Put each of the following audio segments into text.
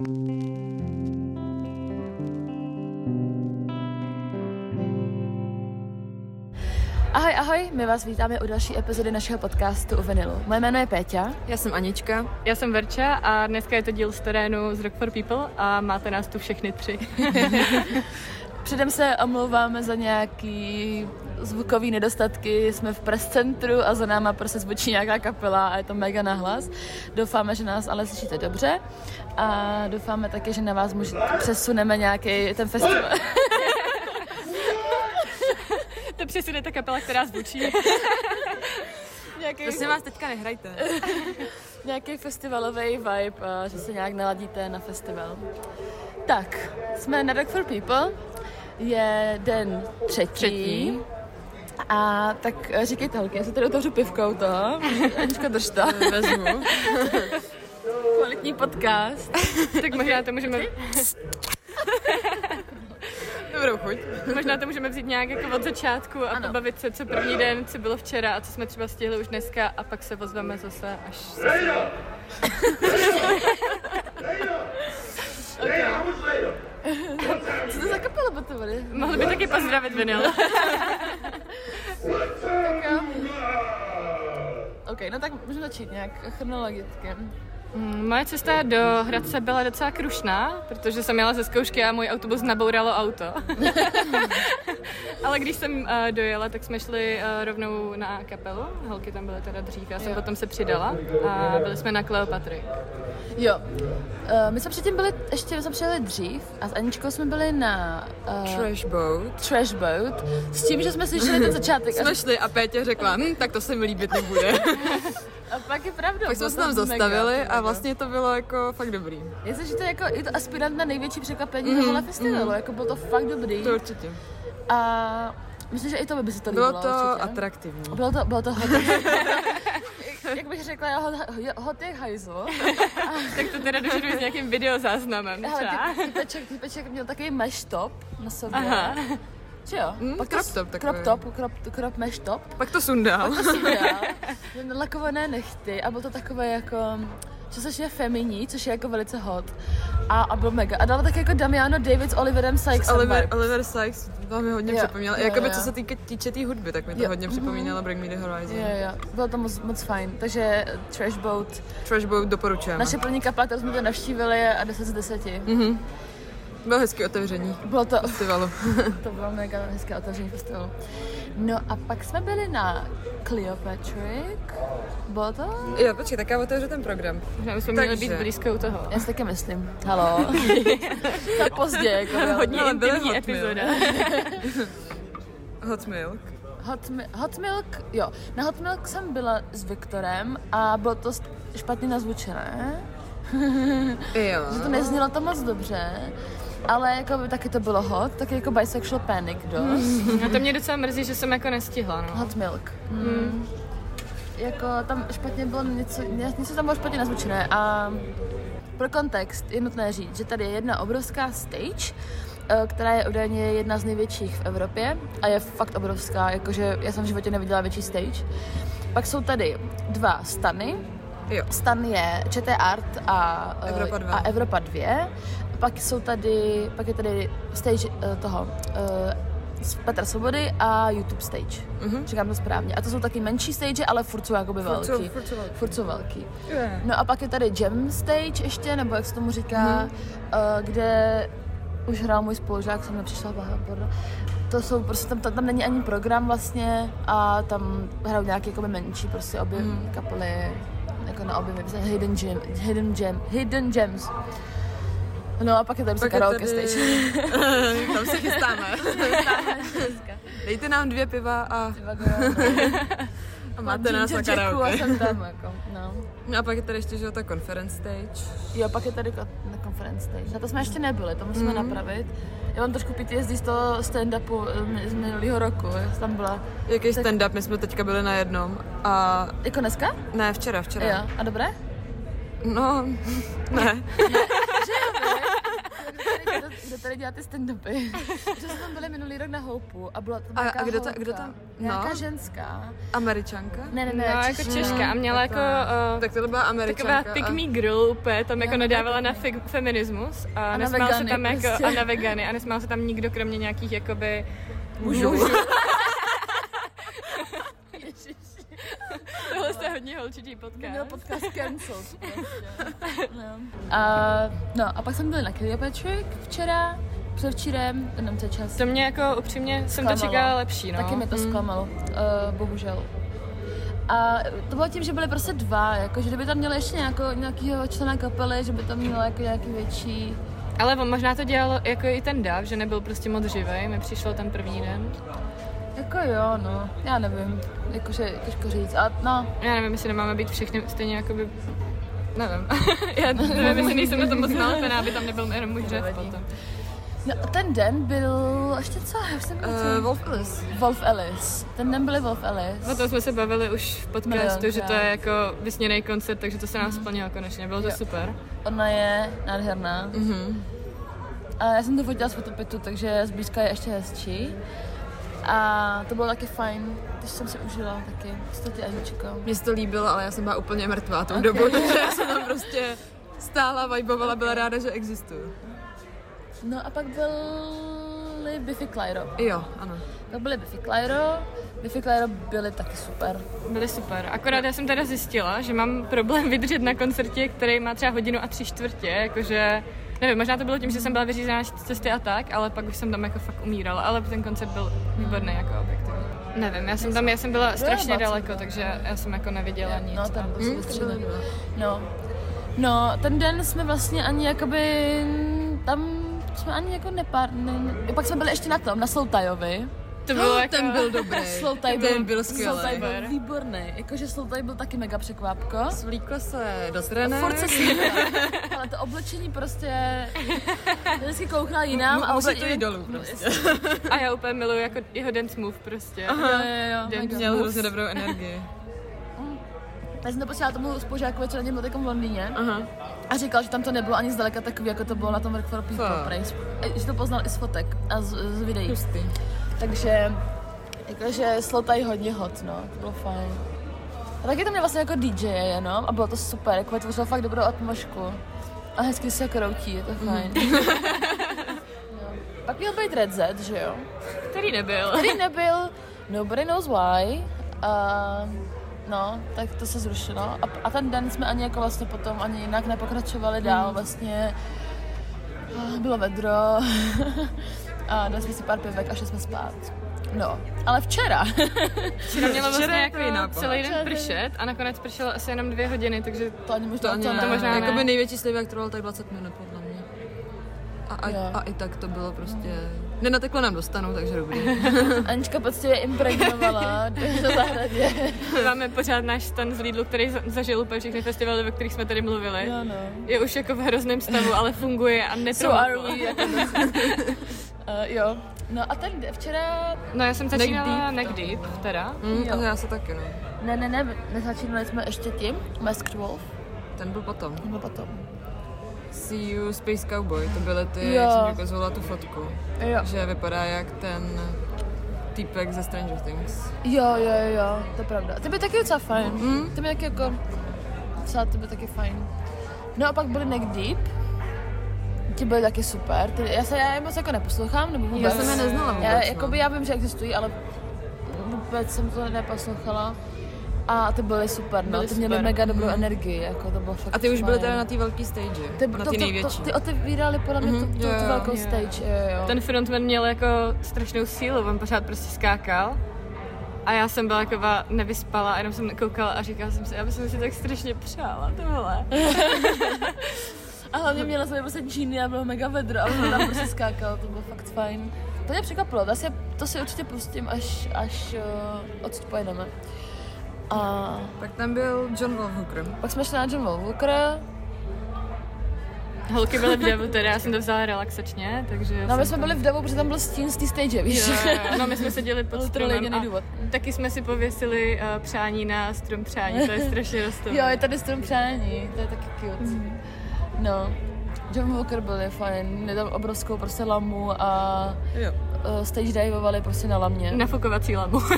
Ahoj, ahoj, my vás vítáme u další epizody našeho podcastu u Vinilu. Moje jméno je Péťa. Já jsem Anička. Já jsem Verča a dneska je to díl z terénu z Rock for People a máte nás tu všechny tři. Předem se omlouváme za nějaký zvukový nedostatky, jsme v press centru a za náma prostě zvučí nějaká kapela a je to mega nahlas. Doufáme, že nás ale slyšíte dobře a doufáme také, že na vás může, přesuneme nějaký ten festival. to přesune ta kapela, která zvučí. nějaký... Prosím vás, teďka nehrajte. nějaký festivalový vibe, a že se nějak naladíte na festival. Tak, jsme na Rock for People. Je den třetí. třetí. A tak říkejte, holky, já se tady otevřu pivkou to. Anička, drž to. Vezmu. Kvalitní podcast. tak možná to můžeme... Dobrou chuť. Možná to můžeme vzít nějak jako od začátku a ano. pobavit se, co první den, co bylo včera a co jsme třeba stihli už dneska a pak se pozveme zase, až se... Co to za kapela bude? Mohli by taky pozdravit vinyl. OK, no tak můžeme začít nějak chronologicky. Mm, moje cesta do Hradce byla docela krušná, protože jsem jela ze zkoušky a můj autobus nabouralo auto. Ale když jsem uh, dojela, tak jsme šli uh, rovnou na kapelu. Holky tam byly teda dřív, já jsem jo. potom se přidala a byli jsme na Kleopatry. Jo. Uh, my jsme předtím byli, ještě jsme přijeli dřív a s Aničkou jsme byli na... Uh, Trash Boat. Trash Boat. S tím, že jsme slyšeli ten začátek. jsme šli a Pétě řekla, hm, tak to se mi líbit nebude. A pak je pravda. Pak jsme se tam zastavili mega, a vlastně to bylo jako fakt dobrý. Já si, že to je jako je to aspirant na největší překvapení mm-hmm. tohle festivalu, mm-hmm. jako bylo to fakt dobrý. To určitě. A myslím, že i to by se to líbilo. Bylo to určitě. atraktivní. Bylo to, bylo to hot. jak bych řekla, hot, hot je hajzl. tak to teda dožadu s nějakým videozáznamem. Hele, ty, týpeček, týpeček měl takový mesh top na sobě. Aha. Že jo? Mm, pak crop top takový. Crop top, crop, crop mesh top. Pak to sundal. Pak to sundal. Lakované nechty a bylo to takové jako částečně feminí, což je jako velice hot. A, a byl mega. A dala tak jako Damiano David s Oliverem Sykes. Oliver, Oliver Sykes, to mi hodně jo, připomněl. Jakoby co se týče týče té tý hudby, tak mi to jo. hodně připomínalo mm-hmm. Bring Me The Horizon. Jo, jo, bylo to moc, moc fajn. Takže Trash Boat. Trash Boat doporučujeme. Naše první kapela, kterou jsme to navštívili a 10 z 10. Mm-hmm. Bylo hezké otevření bylo to, festivalu. to bylo mega hezké otevření festivalu. No a pak jsme byli na Cleopatrick. Bylo to? Jo, počkej, tak já otevřu ten program. Možná bychom měli být blízko u toho. Já si taky myslím. Halo. tak pozdě, jako jo. Hodně no, intimní epizoda. Hot Milk. Hot, hot Milk, jo. Na Hot Milk jsem byla s Viktorem a bylo to špatně nazvučené. jo. Že to neznělo to moc dobře ale jako by taky to bylo hot, taky jako bisexual panic dost. Mm. A to mě docela mrzí, že jsem jako nestihla, no. Hot milk. Mm. Mm. Jako tam špatně bylo něco, něco tam bylo špatně nazvučené a pro kontext je nutné říct, že tady je jedna obrovská stage, eh, která je údajně jedna z největších v Evropě a je fakt obrovská, jakože já jsem v životě neviděla větší stage. Pak jsou tady dva stany, Jo. Stan je ČT Art a eh, Evropa 2. A Evropa 2 pak jsou tady, pak je tady stage uh, toho uh, z Petra Svobody a YouTube stage. Uh-huh. Říkám to správně. A to jsou taky menší stage, ale furt jsou jakoby furt velký. Jsou, furt jsou velký. Furt jsou velký. Yeah. No a pak je tady Jam stage ještě, nebo jak se tomu říká, uh-huh. uh, kde už hrál můj spolužák, jsem nepřišla pardon. To jsou prostě, tam, tam, tam není ani program vlastně a tam hrajou nějaké jakoby menší prostě obě mm. kapely jako na obě hidden, gem, hidden, gem, hidden gems. No a pak je tady pak karaoke tady... stage. Tam se chystáme. Dejte nám dvě piva a... a máte nás na karaoke. A jsem tam, jako, no. no. A pak je tady ještě, že ta conference stage. Jo, pak je tady na conference stage. Na to jsme ještě nebyli, to musíme mm. napravit. Já mám trošku PTSD z toho stand-upu eh, z minulého roku, jak tam byla. Jaký tak... stand-up? My jsme teďka byli na jednom a... Jako dneska? Ne, včera, včera. Jo, a dobré? No, ne. ne. Kde tady dělat ty stand-upy. že jsme tam byli minulý rok na Houpu a byla tam A- a kdo ta- kdo tam- no. Nějaká ženská. Američanka? Ne, ne, No, ne, jako Češka a měla jako... Uh, Tak tohle byla Američanka. Taková pick me girl úplně, tam jako nadávala na fe- feminismus a, na nesmál se vegany tam jako, prostě. a na vegany a nesmál se tam nikdo kromě nějakých jakoby Mužů. Tohle je hodně holčičí Měl podcast. podcast cancelled prostě. No. A, no a pak jsme byli na Cleopatra včera, předevčírem, jenom to čas. To mě jako upřímně jsem to čekala lepší, no. Taky mi to zklamalo, uh, bohužel. A to bylo tím, že byly prostě dva, jako, že kdyby tam měli ještě nějakou, nějakýho člena kapely, že by tam mělo jako nějaký větší... Ale on možná to dělalo jako i ten Dav, že nebyl prostě moc živej, mi přišlo ten první den. Jako jo, no, já nevím, jakože těžko říct. A no, Já nevím, jestli nemáme být všechny stejně jakoby Nevím. Já nevím, jestli nejsem na tom moc nalepená, aby tam nebyl jenom můj řev potom. no ten den byl, ještě co, já jsem Uh, Wolf Alice. Wolf Alice. Ten den byli Wolf Alice. O tom jsme se bavili už v podcastu, že to je jako vysněný koncert, takže to se nám splnilo konečně, bylo to Jo. super. Ona je nádherná. Mhm. A já jsem to fotila z fotopitu, takže zblízka je ještě hezčí. A to bylo taky fajn, když jsem si užila taky. Stati Aničko. Mně se to líbilo, ale já jsem byla úplně mrtvá tou Ok. dobu, takže já jsem tam prostě stála, vibovala, byla ráda, že existuju. No a pak byli Biffy Clyro. Jo, ano. To byli Biffy Clyro. Biffy Clyro byli taky super. Byly super. Akorát já jsem teda zjistila, že mám problém vydržet na koncertě, který má třeba hodinu a tři čtvrtě, jakože Nevím, možná to bylo tím, že jsem byla vyřízená z cesty a tak, ale pak už jsem tam jako fakt umírala, ale ten koncert byl výborný jako objektivně. Nevím, já jsem tam, já jsem byla strašně daleko, takže já jsem jako neviděla nic. No, ten a- byl Hm, hmm, No. No, ten den jsme vlastně ani jakoby tam jsme ani jako nepár, ne, ne, pak jsme byli ještě na tom, na Sloutajovi. To bylo jako... Ten byl dobrý. Sloutaj ten byl skvělý. byl výborný, jakože Sloutaj byl taky mega překvápko. Svlíkla se do trenér. Furt se. Ale to oblečení prostě, vždycky koukala jinam. Mu- a musí úplně to i- jít dolů prostě. A já úplně miluji jako jeho dance move prostě. Jo, jo, jo. Mega. Měl hrozně dobrou energii. Já jsem to posílala tomu spolužákovi, co na něm byl takom v Londýně. Aha. A říkal, že tam to nebylo ani zdaleka takový, jako to bylo na tom Work for People. Praise. A Že to poznal i z fotek a z, z videí. Hustý. Takže, jakože Slotaj hodně hot, no, to bylo fajn. A taky tam měl vlastně jako DJ jenom a bylo to super, jako vytvořil fakt dobrou atmosféru. A hezky se kroutí, je to fajn. no. Pak měl být Red Z, že jo? Který nebyl. Který nebyl, nobody knows why. A, no, tak to se zrušilo. A, a ten den jsme ani jako vlastně potom ani jinak nepokračovali dál, vlastně ah, bylo vedro a dali jsme si pár pivek a šli jsme spát. No, ale včera, Včera mělo vlastně Včera jako to jiná celý den pršet a nakonec pršelo asi jenom dvě hodiny, takže to ani možná To ani to ne. ne. možná ne. Jakoby největší slivák trval tak 20 minut podle mě. A, a, Jo. a i tak to bylo prostě... Nenateklo nám dostanu, takže dobrý. Anička poctivě impregnovala do zahradě. máme pořád náš stan z Lidlu, který za- zažil úplně všechny festivaly, o kterých jsme tady mluvili. Jo, no. Je už jako v hrozném stavu, ale funguje a So are we, jako uh, jo. No a ten včera, No já jsem začínala Neck teda. Mm, Jo. to já se taky, no. ne, ne, ne, nezačínali jsme ještě tím, Masked Wolf, Ten byl potom. nebo potom. See you Space Cowboy, to byly ty, Jo. jak jsem ukazovala tu fotku. Jo. Že vypadá jak ten týpek ze Stranger Things. Jo, jo, jo, to je pravda. Ty by taky docela fajn. Mm. Ty by taky jako, docela ty by taky fajn. No a pak byly Neck Deep. Ti byly taky super. Ty, já se já je moc jako neposlouchám, nebo vůbec. Já jsem je neznala vůbec, Já, no. jakoby, já vím, že existují, ale vůbec jsem to neposlouchala. A ty byly super, no. Byly ty měly mega dobrou energii, jako to bylo fakt A ty už byly teda na té velké stage, ty, na té to, největší. to, ty otevírali podle mě tu, Mhm, tu, jo, tu velkou Jo. stage, jo, jo. Ten frontman měl jako strašnou sílu, on pořád prostě skákal. A já jsem byla taková nevyspala, a jenom jsem koukala a říkala jsem si, já bych si tak strašně přála tohle. A hlavně měla jsem prostě džíny a bylo mega vedro a on tam prostě skákal, to bylo fakt fajn. To mě překvapilo, to si, to si určitě pustím, až, až uh, odsud pojedeme. A Pak tam byl John Wolfhooker. pak jsme šli na John Walker, Holky byly v devu, teda já jsem to vzala relaxačně, takže... no my jsme tam- byli v davu, protože tam byl stín z té stage, víš? Jo, jo, jo. No my jsme seděli pod stromem a důvod. taky jsme si pověsili uh, přání na strom přání, to je strašně rostomé. Jo, je tady strom přání, to je taky cute. No. John Walker byli fajn, měli tam obrovskou prostě lamu a Jo. uh, stage divovali prostě na lamě. Nafukovací labu.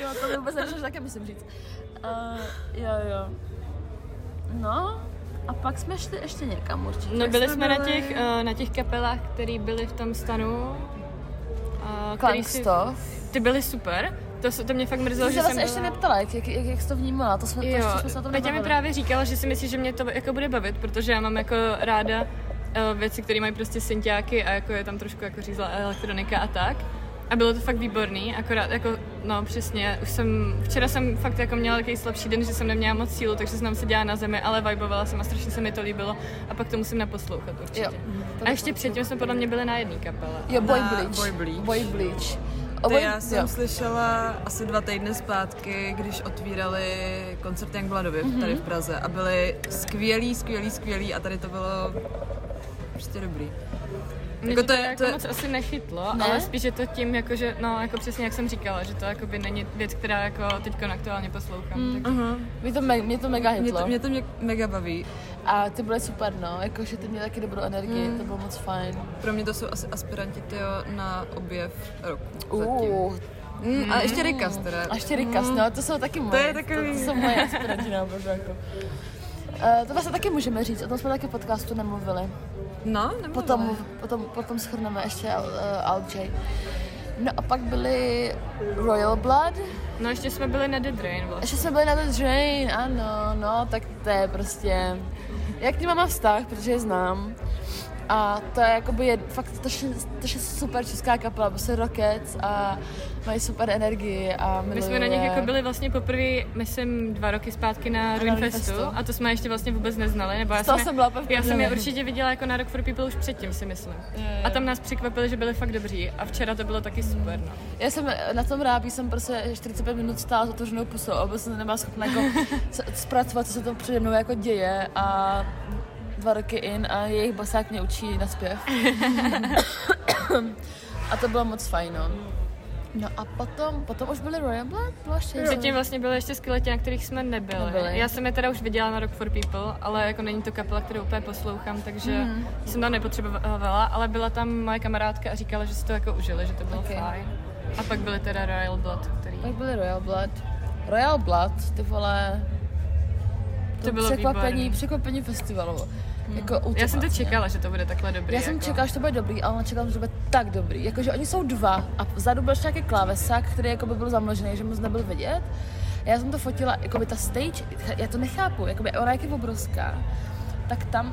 Jo, to mi vůbec nedošlo, že také musím říct. Uh, jo, jo. No, a pak jsme šli ještě někam určitě. No byli jsme na byli- těch, uh, na těch kapelách, které byly v tom stanu. Uh, který si- Klankstov. Ty byly super. To, se- to mě fakt mrzelo, že se jsem vlastně ještě byla- neptala, jak, jak, jak, jak jsi to vnímala, to jsme, to Jo, ještě jsme se o tom Peťa mi právě říkala, že si myslí, že mě to jako bude bavit, protože já mám jako ráda uh, věci, které mají prostě synťáky a jako je tam trošku jako řízla elektronika a tak. A bylo to fakt výborný, akorát jako, no přesně, už jsem, včera jsem fakt jako měla takový slabší den, že jsem neměla moc sílu, takže jsem tam seděla na zemi, ale vibovala jsem a strašně se mi to líbilo a pak to musím naposlouchat určitě. Jo. A ještě předtím jsme podle mě byli na jedné kapele. Jo, Boy Bleach. Boy Bleach. Boy Bleach. O, Ty Boy- já jsem jo. slyšela asi dva týdny zpátky, když otvírali koncert Youngbloodovi Mhm. mm-hmm. tady v Praze a byli skvělí, skvělí, skvělí a tady to bylo prostě dobrý. Mě Jako to, to to je- jako to je- moc asi nechytlo, Ne? ale spíš je to tím, jako, že, no, jako přesně jak jsem říkala, že to jakoby není věc, která jako teď aktuálně poslouchám. Mm. Tak... Uh-huh. Mě to, me, mě to mega Mě hitlo. to, mě to mě mega baví. A ty byly super, no, jakože ty měli taky dobrou energii, Mm. to bylo moc fajn. Pro mě to jsou asi aspiranti tyjo, na objev roku. Uh, Mm, a ještě Rikas teda. a ještě Rikas, no, to jsou taky moje. je takový- To, to jsou moje aspiranti na jako. Uh, to vlastně taky můžeme říct, o tom jsme taky v podcastu nemluvili. No, nebo Potom, potom, potom schrneme ještě uh, LJ. No a pak byli Royal Blood, No ještě jsme byli na Dead Rain vlastně. ještě jsme byli na The Drain, ano, no, tak to je prostě, jak k ní mám vztah, protože je znám. A to je jakoby je fakt strašně, strašně super česká kapela, prostě Rockets a mají super energii a My jsme na nich jako byli vlastně poprvé, myslím, dva roky zpátky na Ruin Festu a to jsme ještě vlastně vůbec neznali, nebo já jsem, jsem byla já jsem je určitě viděla jako na Rock for People už předtím, si myslím. jo. A tam nás překvapili, že byli fakt dobří a včera to bylo taky super, no. Já jsem na tom rábí, jsem prostě 45 minut stála s otevřenou pusou a vůbec jsem nebyla schopna jako zpracovat, co se to přede mnou jako děje a dva roky in a jejich basák mě učí na zpěv. a to bylo moc fajn, no. No a potom, potom už byly Royal Blood? Bylo ještě? Předtím vlastně byly ještě skeleti, na kterých jsme nebyli. Nebyli. Já jsem je teda už viděla na Rock for People, ale jako není to kapela, kterou úplně poslouchám, takže Mhm. jsem tam nepotřebovala, ale byla tam moje kamarádka a říkala, že si to jako užili, že to bylo Ok. fajn. A pak byly teda Royal Blood, který... Pak byly Royal Blood. Royal Blood, ty vole, To bylo překvapení, výborný. překvapení festivalu. Jako Já jsem to čekala, že to bude takhle dobrý. Já jsem jako. čekala, že to bude dobrý, ale nečekala, že to bude tak dobrý. Jakože oni jsou dva a vzadu byl ještě nějaký klávesák, který jako by byl zamlžený, že moc nebyl vidět. Já jsem to fotila, jako by ta stage, já to nechápu, jako by ona jak je obrovská, tak tam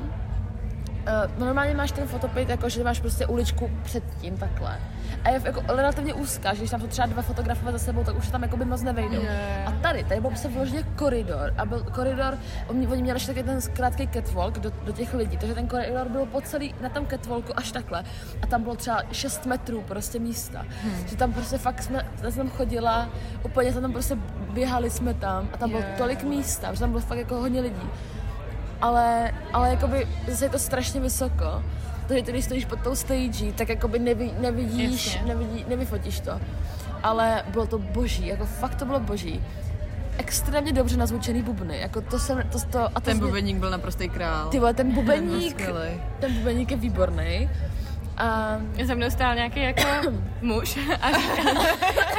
Uh, normálně máš ten fotopit, jako že máš prostě uličku před tím takhle. A je jako relativně úzká, že když tam jsou třeba dva fotografové za sebou, tak už se tam jako by moc nevejdou. Jo. A tady, tady byl prostě vyloženě koridor. A byl koridor, oni, oni měli ještě taky ten krátký catwalk do, do, těch lidí, takže ten koridor byl po celý, na tom catwalku až takhle. A tam bylo třeba 6 metrů prostě místa. Hmm. Že tam prostě fakt jsme, já jsem tam chodila, úplně tam prostě běhali jsme tam a tam bylo Jo. tolik místa, že tam bylo fakt jako hodně lidí ale, ale jakoby zase je to strašně vysoko. Takže ty, když stojíš pod tou stage, tak jakoby nevi, nevidíš, Jasně. nevidí, nevyfotíš to. Ale bylo to boží, jako fakt to bylo boží. Extrémně dobře nazvučený bubny, jako to jsem, to, to, a to Ten mě- bubeník byl naprostý král. Ty vole, ten bubeník, Skvělej. ten bubeník je výborný. A Za mnou stál nějaký jako muž a říkal,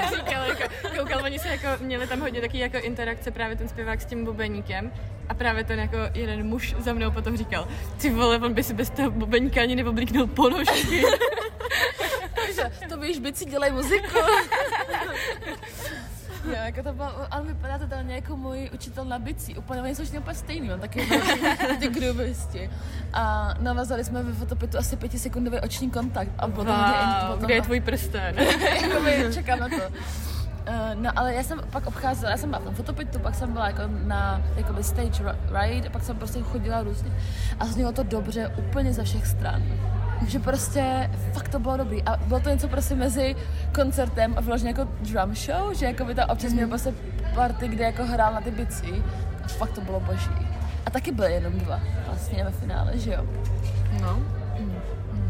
a říkal jako, koukal, oni se jako, měli tam hodně taky jako interakce právě ten zpěvák s tím bubeníkem a právě ten jako jeden muž za mnou potom říkal, ty vole, on by si bez toho bubeníka ani neoblíknul ponožky. že to víš, bici dělají muziku. Jo, jako to bylo, ale vypadá to tam jako můj učitel na bicí. Úplně, oni jsou všichni úplně stejný, on taky ty grubisti. A navazali jsme ve fotopitu asi pětisekundový oční kontakt. A bylo Wow, to kde je tvůj prsten? Jakoby čekám na to. Uh, no ale já jsem pak obcházela, já jsem byla v tom fotopitu, pak jsem byla jako na jakoby stage ri- ride, a pak jsem prostě chodila různě a znělo to dobře úplně ze všech stran. Že prostě fakt to bylo dobrý a bylo to něco prostě mezi koncertem a vyloženě jako drum show, že jako by tam občas měl prostě party, kde jako hrál na ty bici a fakt to bylo boží. A taky byly jenom dva vlastně ve finále, že jo. No.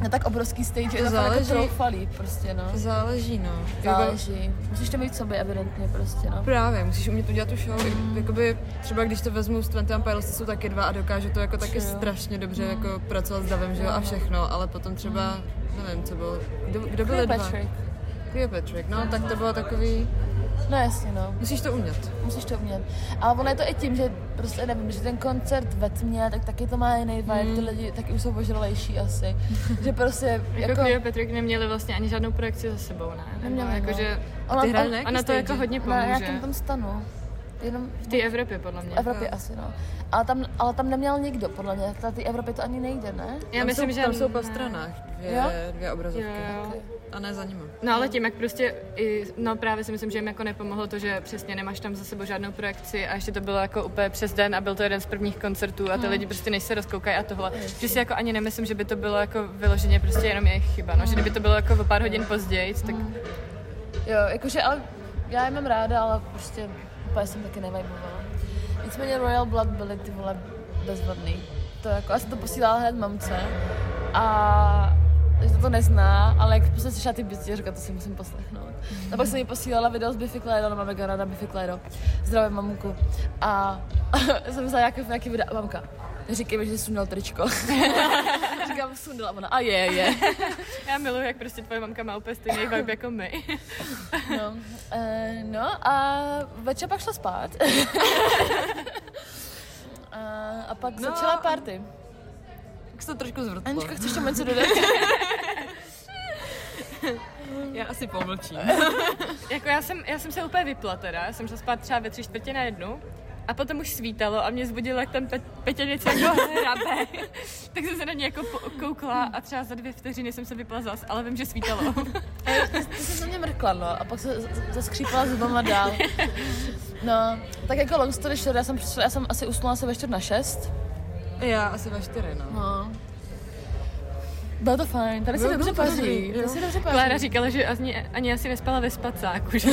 Na tak obrovský stage, To je to jako záleží. troufalý prostě, no. Záleží, no. Jako- Záleží. Musíš to mít v sobě evidentně prostě, no. Právě, musíš umět udělat tu show. Mm. Jakoby, třeba když to vezmu z 21 Pilots, jsou taky dva a dokážu to jako taky Jo. strašně dobře jako pracovat s davem, že jo, a všechno, ale potom třeba, nevím, co bylo, kdo, kdo byli dva? Patrick. Cleopatra, no, tak to bylo takový, No jasně, no. musíš to umět. Musíš to umět. Ale ono je to i tím, že prostě nevím, že ten koncert ve tmě, tak taky to má jiný vibe, Hmm. ty lidi taky už jsou ožralejší asi. že prostě Jako, jako... jako Cleopatra neměli vlastně ani žádnou projekci za sebou, ne? Neměli, jako, no. že Ona, Ty on- na ona to jako hodně na pomůže. nějakém tom stanu. Jenom V té Evropě, podle mě. v Evropě asi, no. Ale tam, ale tam neměl nikdo, podle mě. Na té Evropě to ani nejde, ne? Já tam myslím, jsou, že... tam jsou po stranách dvě, Jo? dvě obrazovky. Jo, jo. A ne za nimi. No ale tím, jak prostě, i, no právě si myslím, že jim jako nepomohlo to, že přesně nemáš tam za sebou žádnou projekci a ještě to bylo jako úplně přes den a byl to jeden z prvních koncertů a ty lidi prostě než se rozkoukají a tohle. Že si jako ani nemyslím, že by to bylo jako vyloženě prostě jenom jejich chyba, no, že kdyby to bylo jako o pár hodin později, tak Jo, jakože, ale já je mám ráda, ale prostě úplně jsem taky nevajbovala. Nicméně Royal Blood byly ty vole bezvadný. To jako, já jsem to posílala hned mamce a že to nezná, ale jak prostě slyšela ty bici, říkala, to si musím poslechnout. A pak jsem jí posílala video z Biffy Clyro, no máme ráda Biffy Clyro. Zdravím mamku. A jsem vzala nějaký, nějaký video a mamka, neříkej mi, že jsi sundal tričko. Říkám, sundala a ona, a je, je. já miluji, jak prostě tvoje mamka má úplně stejný vibe jako my. No, uh, no a večer pak šla spát. a, a pak No. no. začala party. Tak se to trošku zvrtlo. Anička, chceš tomu něco dodat? Já asi pomlčím. jako já jsem, já jsem se úplně vypla teda, já jsem šla spát třeba ve tři čtvrtě na jednu a potom už svítalo a mě zbudilo, jak tam Pe- Petě něco jako hrabe. tak jsem se na ně jako koukla a třeba za dvě vteřiny jsem se vypla zas, ale vím, že svítalo. Ty jsem na mě mrkla, no, a pak se zaskřípala zubama dál. No, tak jako long story short, já jsem, přišla, já jsem asi usnula se ve čtvrt na šest. Já asi ve čtyři, no. No. Bylo to fajn, tady se dobře paří, tady se dobře paří. Klára říkala, že ani, ani asi nespala ve spacáku, že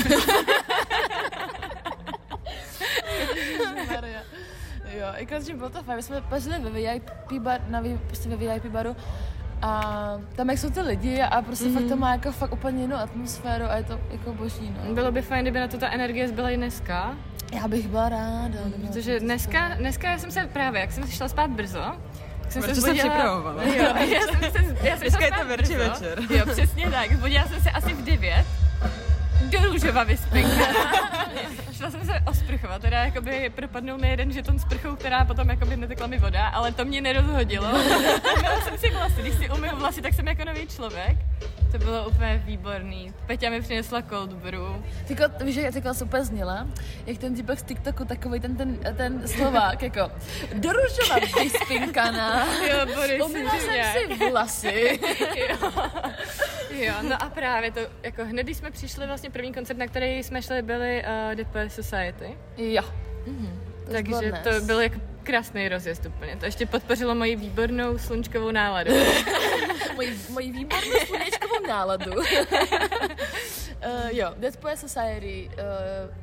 Jo, jako že bylo to fajn, my jsme pařili ve VIP bar, na, prostě ve VIP baru a tam jak jsou ty lidi a prostě mm-hmm. fakt to má jako fakt úplně jinou atmosféru a je to jako boží, no. Bylo by fajn, kdyby na to ta energie zbyla i dneska, Já bych byla ráda. kdyby protože dneska, dneska já jsem se právě, jak jsem šla spát brzo, tak jsem Proč se zbudila- připravovala? Jo, já jsem se, já jsem Dneska je to Verči brzo. večer. Jo, přesně tak. Zbudila jsem se asi v 9 do růžova vyspinka. Šla jsem se osprchovat, teda jakoby propadnul mi jeden žeton s prchou, která potom jakoby netekla mi voda, ale to mě nerozhodilo. Umyla jsem si vlasy, když si umyl vlasy, tak jsem jako nový člověk. To bylo úplně výborný. Peťa mi přinesla cold brew. Tyko, víš, jak tyko super zněla, jak ten typek z TikToku, takový ten, ten, ten slovák, jako do růžova vyspinkaná. Jo, Boris, Umyla jsem si vlasy. jo. jo, no a právě to, jako hned, když jsme přišli, vlastně první koncert, na který jsme šli, byli uh, Dead Society. Jo. To Takže to byl jako krásný rozjezd úplně. To ještě podpořilo moji výbornou slunčkovou náladu. moji, moji výbornou slunečkovou náladu. uh, jo, Dead Poet Society uh,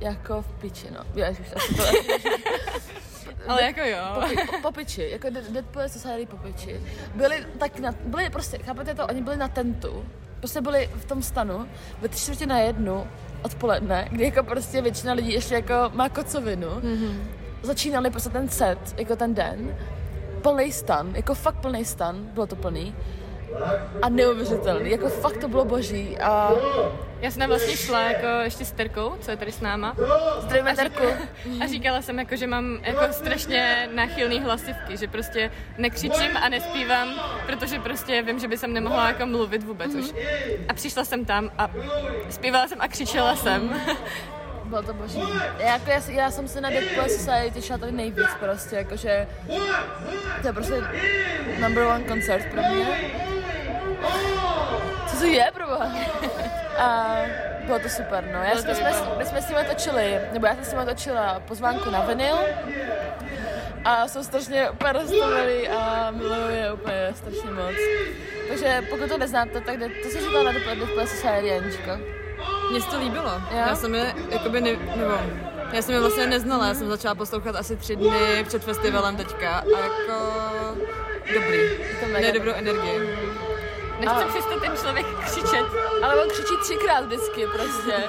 jako v piči, no. Ježiš, asi to, Ale jako jo. po, po piči, jako Dead Dead Poet Society po piči. Byli tak na, byli prostě, chápete to, oni byli na tentu, prostě byli v tom stanu ve tři čtvrtě na jednu odpoledne, kdy jako prostě většina lidí ještě jako má kocovinu. Mm-hmm. Začínali prostě ten set, jako ten den, plný stan, jako fakt plný stan, bylo to plný. A neuvěřitelný, jako fakt to bylo boží a Já jsem tam vlastně šla jako ještě s Terkou, co je tady s náma. zdravíme Terku. A říkala jsem, jako, že mám jako strašně náchylný hlasivky, že prostě nekřičím a nespívám, protože prostě vím, že by jsem nemohla jako mluvit vůbec už. A přišla jsem tam a zpívala jsem a křičela jsem. Bylo to boží. Já, jako já, já jsem se na Dead Poet Society těšila tady nejvíc prostě, jakože to je prostě number one koncert pro mě. Co to je, pro boha? A bylo to super, no. Já, jsme, jsme, my jsme s nimi točili, nebo já jsem s nimi točila pozvánku na vinyl a jsou strašně úplně roztomilí a miluju je úplně strašně moc. Takže pokud to neznáte, tak jde, to se říká na Poet Society, Aničko. Mně se to líbilo. Jo? Já jsem je, jakoby, ne, nebo Já jsem je vlastně neznala, já jsem začala poslouchat asi tři dny před festivalem teďka a jako dobrý. To mega dobrou energii. Nechce ale... přesto ten člověk křičet. Ale on křičí třikrát vždycky prostě.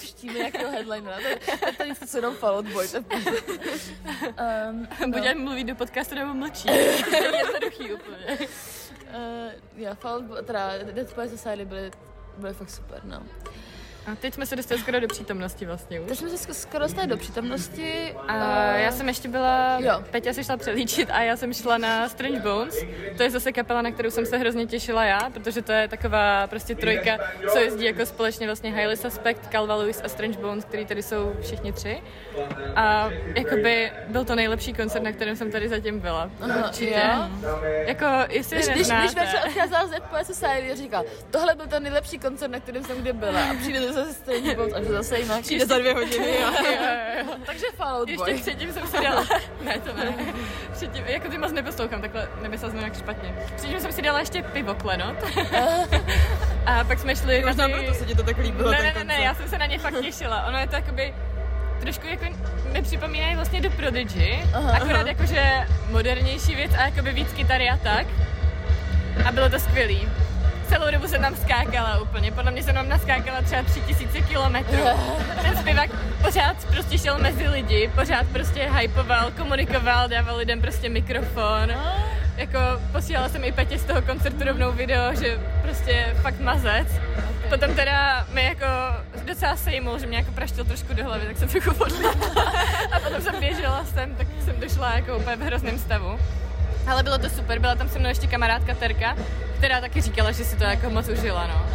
Pštíme nějakého headlinera. To, to, to něco, co jenom Fall Out Boy. To um, no. Buď mluví do podcastu nebo mlčí. Jednoduchý úplně. Uh, já, Fall Out Boy, teda Dead Poets Society byly, byly fakt super, no. A teď jsme se dostali skoro do přítomnosti vlastně už. Teď jsme se skoro dostali do přítomnosti. A uh, já jsem ještě byla, jo. Peťa se šla přelíčit a já jsem šla na Strange Bones. To je zase kapela, na kterou jsem se hrozně těšila já, protože to je taková prostě trojka, co jezdí jako společně vlastně Highly Suspect, Calva Lewis a Strange Bones, který tady jsou všichni tři. A jakoby byl to nejlepší koncert, na kterém jsem tady zatím byla. Aha, Určitě. Jo? Jako, jestli když, neznáte. Když, když odcházela z Society, říkal, tohle byl ten nejlepší koncert, na kterém jsem kdy byla. A přijde zase stejný bod, až zase jinak. Přijde za dvě hodiny, jo. jo, jo. Takže Fallout Ještě Boy. předtím jsem si dala, ne to ne, předtím, jako ty moc neposlouchám, takhle nemyslel jsem jak špatně. Předtím jsem si dala ještě pivo klenot. a pak jsme šli Možná na ty... proto se ti to tak líbilo. Ne, ne, ne, ne, já jsem se na ně fakt těšila. Ono je to jakoby trošku jako nepřipomínají vlastně do Prodigy, aha, akorát aha. jakože modernější věc a jakoby víc kytary a tak. A bylo to skvělý celou dobu jsem tam skákala úplně. Podle mě jsem tam naskákala třeba tři tisíce kilometrů. Ten zpěvák pořád prostě šel mezi lidi, pořád prostě hypoval, komunikoval, dával lidem prostě mikrofon. Jako posílala jsem i Petě z toho koncertu rovnou video, že prostě fakt mazec. Potom teda mi jako docela sejmul, že mě jako praštil trošku do hlavy, tak jsem trochu podlila. A potom jsem běžela sem, tak jsem došla jako úplně v hrozném stavu. Ale bylo to super, byla tam se mnou ještě kamarádka Terka, která taky říkala, že si to jako moc užila, no.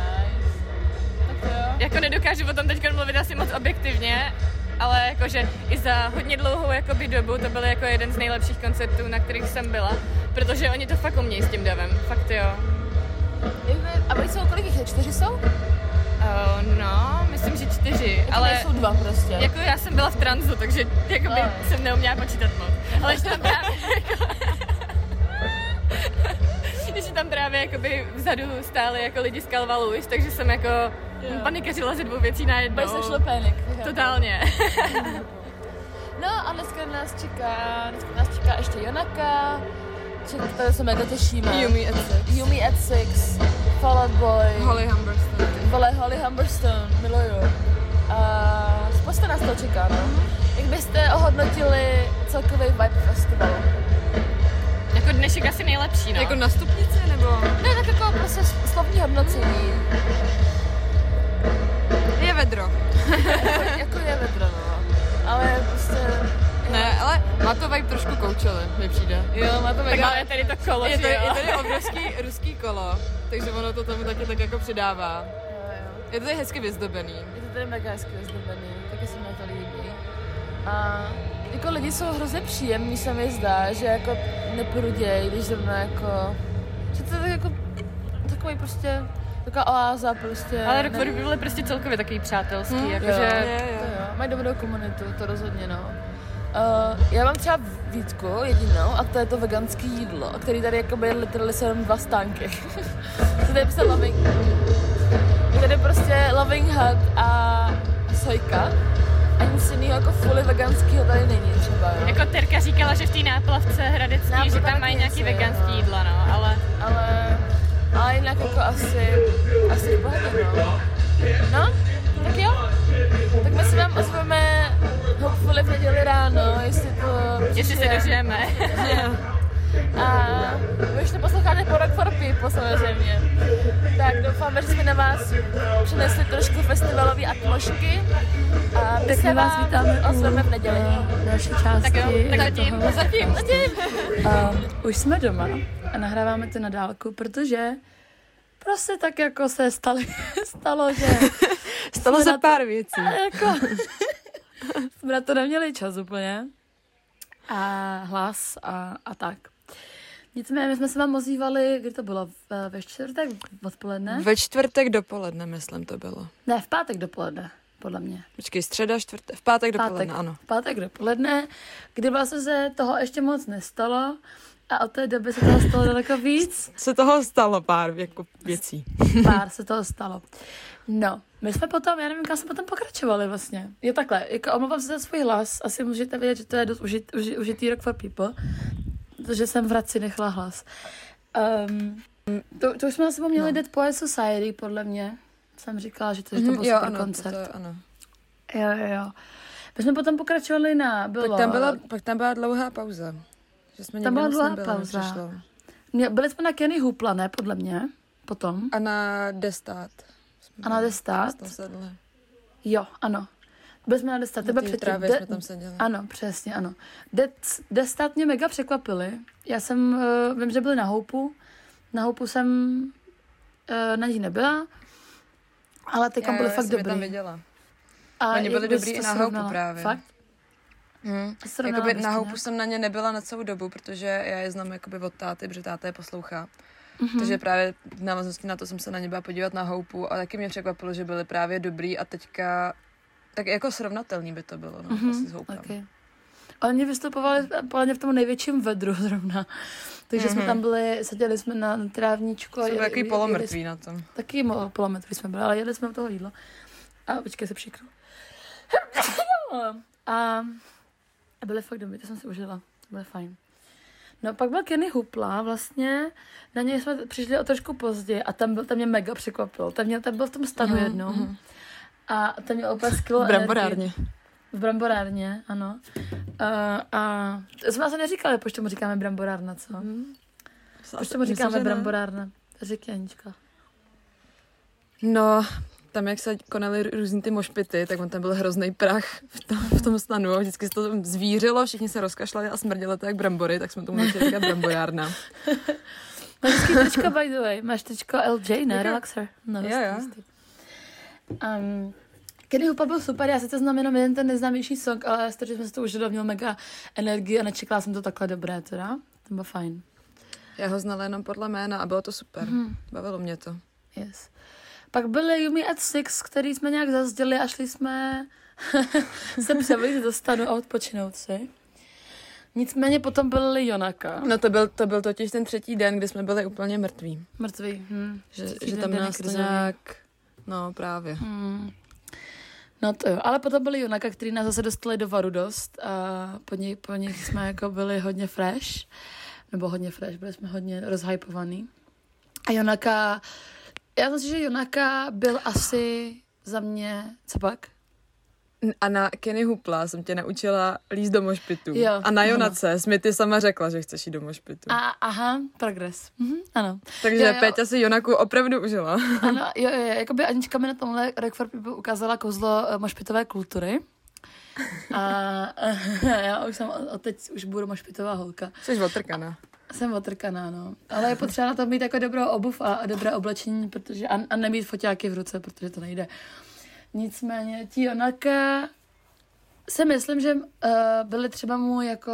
Jako nedokážu o tom teď mluvit asi moc objektivně, ale jakože i za hodně dlouhou jakoby dobu to byl jako jeden z nejlepších koncertů, na kterých jsem byla, protože oni to fakt umějí s tím davem, fakt jo. A oni jsou kolik jich Čtyři jsou? Uh, no, myslím, že čtyři, jako ale... jsou dva prostě. Jako já jsem byla v tranzu, takže jakoby no. jsem neuměla počítat moc. Ale že tam právě jako... že tam právě jakoby vzadu stály jako lidi z Calva Lewis, takže jsem jako yeah. panikařila ze dvou věcí na jednou. Social panic. Totálně. no a dneska nás čeká, dneska nás čeká ještě Jonaka, to se mega těšíme. Yumi at Six. Yumi at Six, Fall Out Boy. Holly Humberstone. Vole, Holly Humberstone, miluju. A spousta nás to čeká, no. Jak byste ohodnotili celkový vibe festivalu? Jako dnešek asi nejlepší, no. Jako na stupnici, nebo? Ne, tak jako prostě slovní hodnocení. Je vedro. jako, jako je vedro, no. Ale prostě... Ne, ale má to vibe trošku koučeli, mi přijde. Jo, má to mega... Tak je tady to kolo, je, to, je tady obrovský ruský kolo, takže ono to tomu taky tak jako přidává. Jo, jo. Je to tady hezky vyzdobený. Je to tady mega hezky vyzdobený, taky se mi to líbí. A jako lidi jsou hrozně příjemní, se mi zdá, že jako nepruděj, když zrovna jako, že to je jako takový prostě taková oáza prostě. Ale Rockwood by byly prostě celkově takový přátelský, hmm, jakože... Jo, mají dobrou komunitu, to rozhodně, no. Uh, já mám třeba výtku jedinou a to je to veganské jídlo, který tady jako by literally jsou dva stánky. to je prostě loving... Je tady prostě loving hut a sojka a nic jiného jako fully veganského tady není třeba, jo. Jako Terka říkala, že v té náplavce hradecký, Náplavka že tam mají nějaký veganský jídla, no, ale... Ale, ale jinak jako asi, asi v pohodě, no. No, tak jo. Tak my si vám ozveme hopefully v neděli ráno, jestli to... Jestli se dožijeme. A vy už neposloucháte po Rock for People samozřejmě. Tak doufáme, že jsme na vás přinesli trošku festivalové atmošky. A my tak se vás vítáme ozveme v neděli. Další části. Tak jo, tak zatím, zatím, zatím. Uh, už jsme doma a nahráváme to na dálku, protože prostě tak jako se stalo, stalo že... stalo se pár věcí. Jako, jsme na to neměli čas úplně. A hlas a, a tak. Nicméně my jsme se vám ozývali, kdy to bylo, ve, ve čtvrtek odpoledne? Ve čtvrtek dopoledne, myslím, to bylo. Ne, v pátek dopoledne, podle mě. Počkej, středa, čtvrtek, v pátek dopoledne, pátek, ano. V pátek dopoledne, kdy vlastně se toho ještě moc nestalo a od té doby se toho stalo daleko víc. Se toho stalo pár jako věcí. Pár se toho stalo. No, my jsme potom, já nevím, kam jsme potom pokračovali vlastně. Je takhle, jako omlouvám se za svůj hlas, asi můžete vědět, že to je dost užit, užit, užitý rock for people, protože jsem v Hradci nechala hlas. Um, to, to už jsme asi měli no. Dead Poet Society, podle mě. Jsem říkala, že to, že to byl jo, super ano, koncert. To, to, ano. Jo, jo, jo. My jsme potom pokračovali na, bylo... Pak tam byla, pak tam byla dlouhá pauza. Že jsme Tam byla dlouhá nebyli, pauza. Mě, byli jsme na Kenny Hoopla, ne, podle mě, potom. A na Destát. A na Destát? Jo, ano. Byli jsme na Destat, Na tebe předtím. trávě De- jsme tam seděli. Ano, přesně, ano. Des- Destat mě mega překvapili. Já jsem, uh, vím, že byli na Houpu. Na Houpu jsem uh, na nich nebyla, ale teď byli fakt jsem je dobrý. tam viděla. A Oni byli dobrý i na Houpu právě. Fakt? Hmm. Jakoby na to Houpu jsem na ně nebyla na celou dobu, protože já je znám jakoby od táty, protože táta je poslouchá. Mhm. Mm-hmm. Takže právě v návaznosti na to jsem se na ně byla podívat na Houpu a taky mě překvapilo, že byli právě dobrý a teďka tak jako srovnatelný by to bylo, no, Mhm, mm-hmm. asi s Houpem. Okay. Oni vystupovali podle mě v tom největším vedru zrovna. Takže mm-hmm. jsme Mhm. tam byli, seděli jsme na trávníčku. jeli- takový jeli- polomrtví na tom. Taky polometry jsme byli, ale jedli jsme u toho jídla. A počkej, se přikru. a, a byly fakt dobrý, to jsem si užila. To bylo fajn. No pak byl Kenny Hupla, vlastně na něj jsme přišli o trošku později a tam, byl, tam mě mega překvapil. Tam, měl, tam byl v tom stanu Mhm, jednou mhm. A tam měl úplně skvělou V bramborárně. v bramborárně, ano. Uh, a to jsme asi neříkali, proč tomu říkáme bramborárna, co? Proč tomu Myslím, říkáme ne. bramborárna? Řekni, Anička. No, tam jak se konaly různý ty mošpity, tak on tam byl hrozný prach v tom, v tom stanu vždycky se to tam zvířilo, všichni se rozkašlali a smrdělo to jak brambory, tak jsme tomu začali říkat bramborárna. Máš hezký tričko, by the way. Máš tričko LJ, ne? Relaxer. No, Jo, jo. Um, Kenny Hoopa byl super, já sice znám jenom jeden ten neznámější song, ale že jsme se to užili, měl mega energii a nečekala jsem to takhle dobré, teda. To bylo fajn. Já ho znala jenom podle jména a bylo to super. Mhm. Bavilo mě to. Yes. Pak byly Yumi at Six, který jsme nějak zazděli a šli jsme se převlít do stanu a odpočinout si. Nicméně potom byly Jonaka. No to byl, to byl totiž ten třetí den, kdy jsme byli úplně mrtví. Mrtvý. Hm. Že, Třetí že tam nás to nějak... No právě. Hmm. No to jo, ale potom byli Jonaka, který nás zase dostali do varu dost a po nich, po nich jsme jako byli hodně fresh, nebo hodně fresh, byli jsme hodně rozhypovaný. A Jonaka, já myslím, že Jonaka byl asi za mě, co pak? A na Kenny Hupla jsem tě naučila líst do mošpitu. Jo, a na. Jonace jsi mi ty sama řekla, že chceš jít do mošpitu. A, aha, progres. Mhm, ano. Takže jo, jo. Péťa si Jonaku opravdu užila. Ano, jo, jo, jakoby Anička mi na tomhle Rock for People ukázala kouzlo uh, mošpitové kultury. A já už jsem od teď už budu mošpitová holka. Jsi otrkaná. Jsem otrkaná, no. Ale je potřeba na to mít jako dobrou obuv a, a dobré oblečení, protože, a, a nemít foťáky v ruce, protože to nejde. Nicméně, ti Jonaka si myslím, že uh, byli třeba mu jako,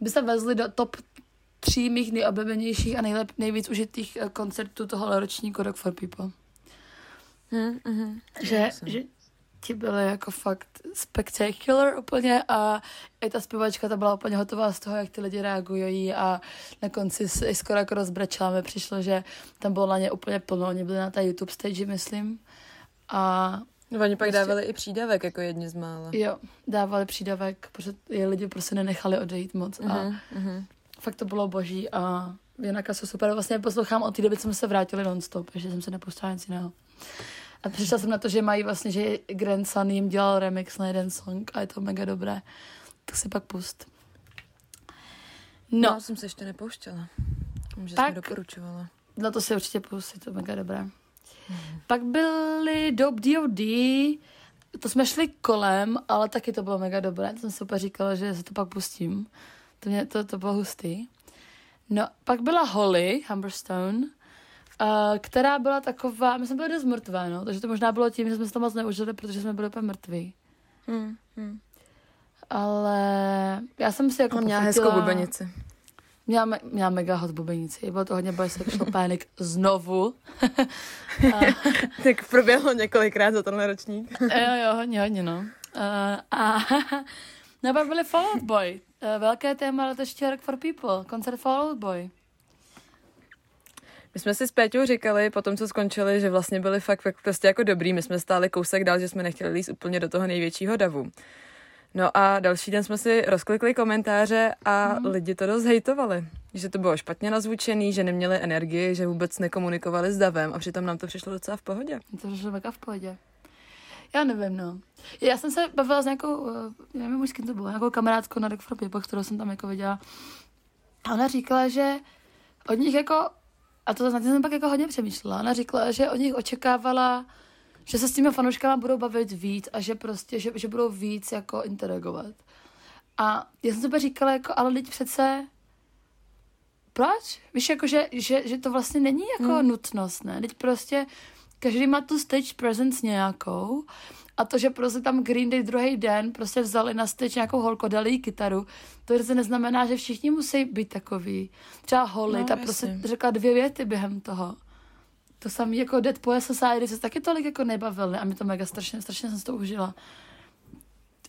by se vezli do top tří mých nejoblíbenějších a nejlep, nejvíc užitých uh, koncertů toho ročníku Rock for People. Hm, mhm. Že, že ti byly jako fakt spectacular úplně a i ta zpěvačka ta byla úplně hotová z toho, jak ty lidi reagují a na konci se skoro jako rozbrečela. Mi přišlo, že tam bylo na ně úplně plno. Oni byli na té YouTube stage, myslím. A No, oni pak Prostě- dávali i přídavek jako jedni z mála. jo, dávali přídavek, protože je lidi prostě nenechali odejít moc. A Mhm, mhm. fakt to bylo boží a Janaka jsou super. Vlastně poslouchám od té doby, co jsme se vrátili non-stop, že jsem se nepustila nic jiného. A přišla jsem na to, že mají vlastně, že Grandson jim dělal remix na jeden song a je to mega dobré. Tak si pak pust. No. Já jsem se ještě nepouštěla. Že Tak. jsem doporučovala. na to si určitě pustí, to je mega dobré. Pak byly Dope D.O.D., to jsme šli kolem, ale taky to bylo mega dobré. To jsem si úplně říkala, že se to pak pustím. To, mě, to, to bylo hustý. No, pak byla Holly, Humberstone, uh, která byla taková, my jsme byli dost mrtvé, no, takže to možná bylo tím, že jsme se to moc neužili, protože jsme byli úplně mrtví. Hm, hm. Ale já jsem si jako On měla hezkou bubenici. Měla, me- měla mega hot bubenici. Bylo to hodně bisexual panic znovu. a, Tak proběhlo několikrát za tenhle ročník. jo, jo, hodně, hodně, no. Uh, a Nebo byli Fall Out Boy. Eh, Velké téma letošního Rock for People. Koncert Fall Out Boy. My jsme si s Péťou říkali, po tom, co skončili, že vlastně byli fakt, fakt prostě jako dobrý. My jsme stáli kousek dál, že jsme nechtěli líst úplně do toho největšího davu. No a další den jsme si rozklikli komentáře a mm. lidi to dost hejtovali. Že to bylo špatně nazvučený, že neměli energii, že vůbec nekomunikovali s davem a přitom nám to přišlo docela v pohodě. To přišlo mega v pohodě. Já nevím, no. Já jsem se bavila s nějakou, eh, nevím už s kým to bylo, nějakou kamarádkou na Rock People, kterou jsem tam jako viděla. A ona říkala, že od nich jako, a to na tím jsem pak jako hodně přemýšlela, ona říkala, že od nich očekávala, že se s těmi fanouškama budou bavit víc a že prostě, že, že budou víc jako interagovat. A já jsem si říkala, jako, ale lidi přece, proč? Víš, jako, že, že, že to vlastně není jako hmm. nutnost, ne? Teď prostě každý má tu stage presence nějakou a to, že prostě tam Green Day druhý den prostě vzali na stage nějakou holku, dali jí kytaru, to přece neznamená, že všichni musí být takový. Třeba Holly, No, ta prostě jasně. řekla dvě věty během toho. To samé jako Dead Poet Society se taky tolik jako nebavili a mě to mega strašně, strašně jsem si to užila.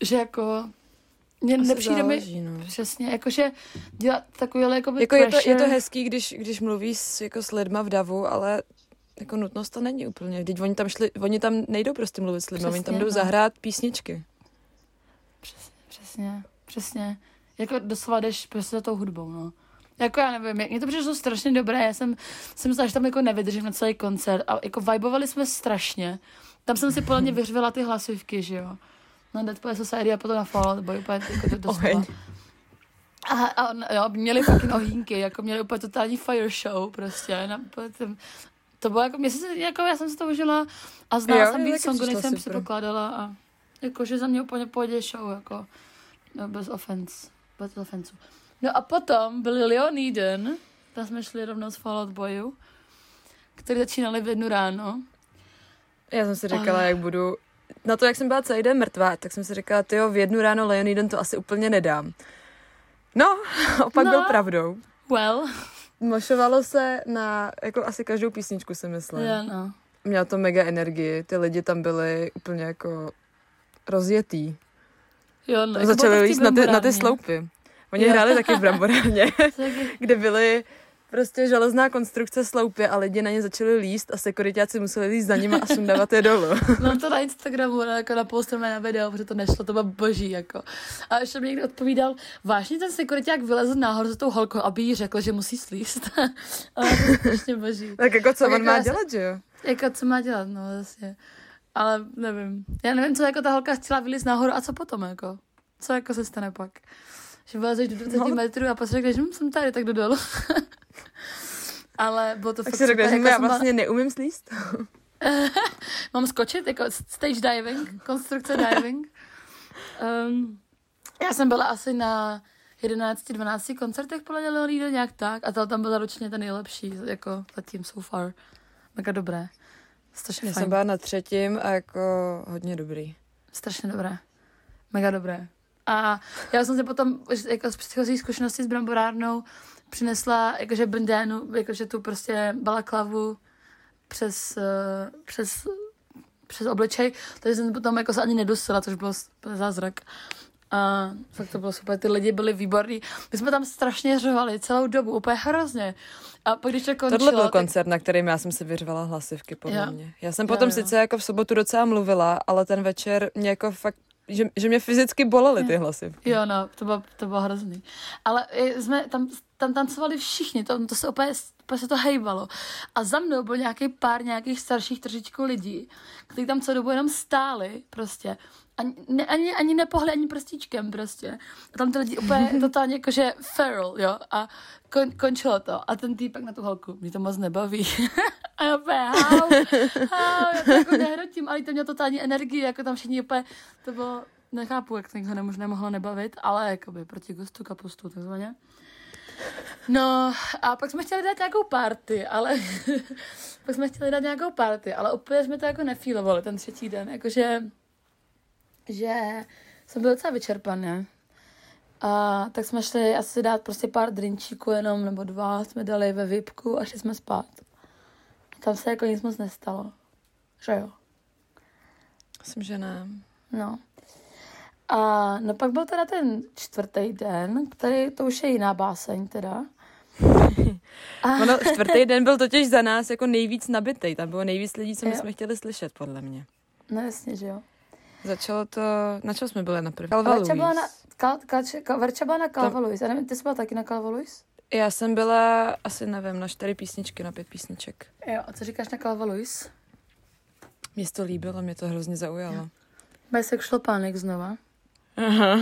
Že jako mně Asi nepřijde mi, záleží, no. přesně, jakože dělat takový jako, Jako je to, je to hezký, když, když mluvíš s, jako s lidma v davu, ale jako nutnost to není úplně. Teď oni tam, šli, oni tam nejdou prostě mluvit s lidmi, oni tam jdou no. zahrát písničky. Přesně, přesně, přesně. Jako doslova jdeš prostě za tou hudbou, no. Jako já nevím, mě to přišlo strašně dobré, já jsem, jsem myslela, že tam jako nevydržím na celý koncert a jako vibovali jsme strašně. Tam jsem si podle mě vyřvila ty hlasivky, že jo. Na Dead Poet Society a potom na Fall Out Boy, úplně jako do, doslova. Oheň. A, a jo, měli fucking ohýnky, jako měli úplně totální fire show prostě. Na, ten- to bylo jako, mě se, jako, já jsem si to užila a znala Jo, jsem víc songu, než jsem předpokládala a jakože za mě úplně pohodě show, jako no, bez offense, bez offensu. No a potom byli Leoniden, tam jsme šli rovnou z Fallout Boyu, který začínali v jednu ráno. Já jsem si říkala, Ah. jak budu... Na to, jak jsem byla celý den mrtvá, tak jsem si říkala, tyjo, v jednu ráno Leoniden to asi úplně nedám. No, opak No. byl pravdou. Well, Mošovalo se na jako asi každou písničku, si myslím. jo, no. Měla to mega energii, ty lidi tam byli úplně jako rozjetý. Jo, no. jako Začali líst na ty, na ty sloupy. Oni Jo. hráli taky v taky- kde byly prostě železná konstrukce sloupy a lidi na ně začali líst a sekuritáci museli líst za nima a sundávat je dolů. Mám to na Instagramu, na, jako na postujeme na video, protože to nešlo, to bylo boží, jako. A ještě mi někdo odpovídal, vážně ten sekuriták vylezl nahoru za tou holkou, aby jí řekl, že musí slíst. Ale to je strašně boží. tak jako co Tak on jako má dělat, že jo? Jako, co má dělat, no, vlastně. Ale nevím. Já nevím, co jako ta holka chtěla vylít nahoru a co potom, jako. Co jako se stane pak? Že vylezeš do 20 No. metrů a pak si řekneš, hm, jsem tady, tak jdu dolů. Ale bylo to Tak fakt si řekneš, že jako já jsem byla- vlastně neumím slíst. Mám skočit, jako stage diving, konstrukce diving. Um, já jsem byla asi na 11-12 koncertech podle Leonida, nějak tak. A to tam byl zaručeně ten nejlepší, jako zatím so far. Mega dobré. Strašně Já fajn. jsem byla na třetím a jako hodně dobrý. Strašně dobré. Mega dobré. A já jsem si potom jako z předchozí zkušenosti s bramborárnou přinesla jakože bandánu, jakože tu prostě balaklavu přes, eh, přes, přes obličej, takže jsem potom jako se ani nedostala, což bylo zázrak. A fakt to bylo super, ty lidi byli výborní. My jsme tam strašně řvali celou dobu, úplně hrozně. A pak když to končilo, Tohle byl tak- koncert, na kterým já jsem si vyřvala hlasivky, podle Jo. mě. Já jsem Jo, potom jo. sice jako v sobotu docela mluvila, ale ten večer mě jako fakt, že, že mě fyzicky bolely ty hlasivky. Jo, no, to bylo, to bylo hrozný. Ale jsme tam, tam tancovali všichni, to, to se opět, se to hejbalo. A za mnou byl nějaký pár nějakých starších trošičku lidí, kteří tam celou dobu jenom stáli prostě. Ani, ne, ani, ani nepohli ani prstíčkem prostě. A tam ty lidi úplně totálně jakože feral, jo. A kon, končilo to. A ten týpek na tu holku, mě to moc nebaví. a já úplně, hau, hau, já to jako nehrotím, ale to mělo totální energii, jako tam všichni úplně, to bylo, nechápu, jak to někoho nemož, nemohlo nebavit, ale jakoby proti gustu kapustu, takzvaně. No a pak jsme chtěli dát nějakou party, ale pak jsme chtěli dát nějakou party, ale úplně jsme to jako nefílovali ten třetí den, jakože že jsem byl docela vyčerpaný. A tak jsme šli asi dát prostě pár drinčíků jenom, nebo dva jsme dali ve VIPku a šli jsme spát. A tam se jako nic moc nestalo. Že jo? Myslím, že ne. No. A no pak byl teda ten čtvrtý den, který to už je jiná báseň teda. A... Ono, čtvrtý den byl totiž za nás jako nejvíc nabitý. Tam bylo nejvíc lidí, co my Jo. jsme chtěli slyšet, podle mě. No jasně, že jo. Začalo to, na čem jsme byli na první? Calva Verča byla na. Kal, Kalče, Kal, Verča byla na Calva. Já nevím, ty jsi byla taky na Calva? Já jsem byla asi, nevím, na čtyři písničky, na pět písniček. Jo, a co říkáš na Calva? Mě to líbilo, mě to hrozně zaujalo. Bisexual Panic znova. Aha.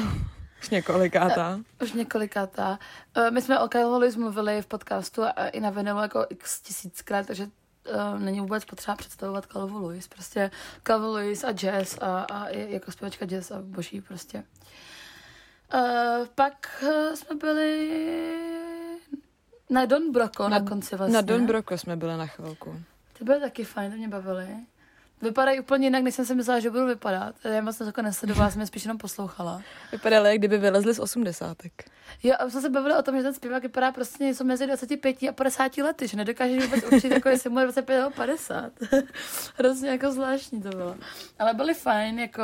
Už několikátá. Už několikátá. Eh, My jsme o Calva mluvili v podcastu a i na vinilu jako x tisíckrát, takže uh, není vůbec potřeba představovat Calva Louise. Prostě Calva Louise a jazz a, a jako zpěvačka jazz a boží prostě. Uh, pak uh, jsme byli na Don Broco na, na konci vlastně. Na Don Broco jsme byli na chvilku. Ty byly taky fajn, to mě bavily. Vypadají úplně jinak, než jsem si myslela, že budou vypadat. Já moc jako nesledovala, jsem je spíš jenom poslouchala. Vypadaly, jak kdyby vylezli z osmdesátek. Jo, a jsme se bavili o tom, že ten zpěvák vypadá prostě něco mezi 25 a 50 lety, že nedokáže vůbec určit, jako jestli mu je 25 nebo 50. Hrozně jako zvláštní to bylo. Ale byli fajn, jako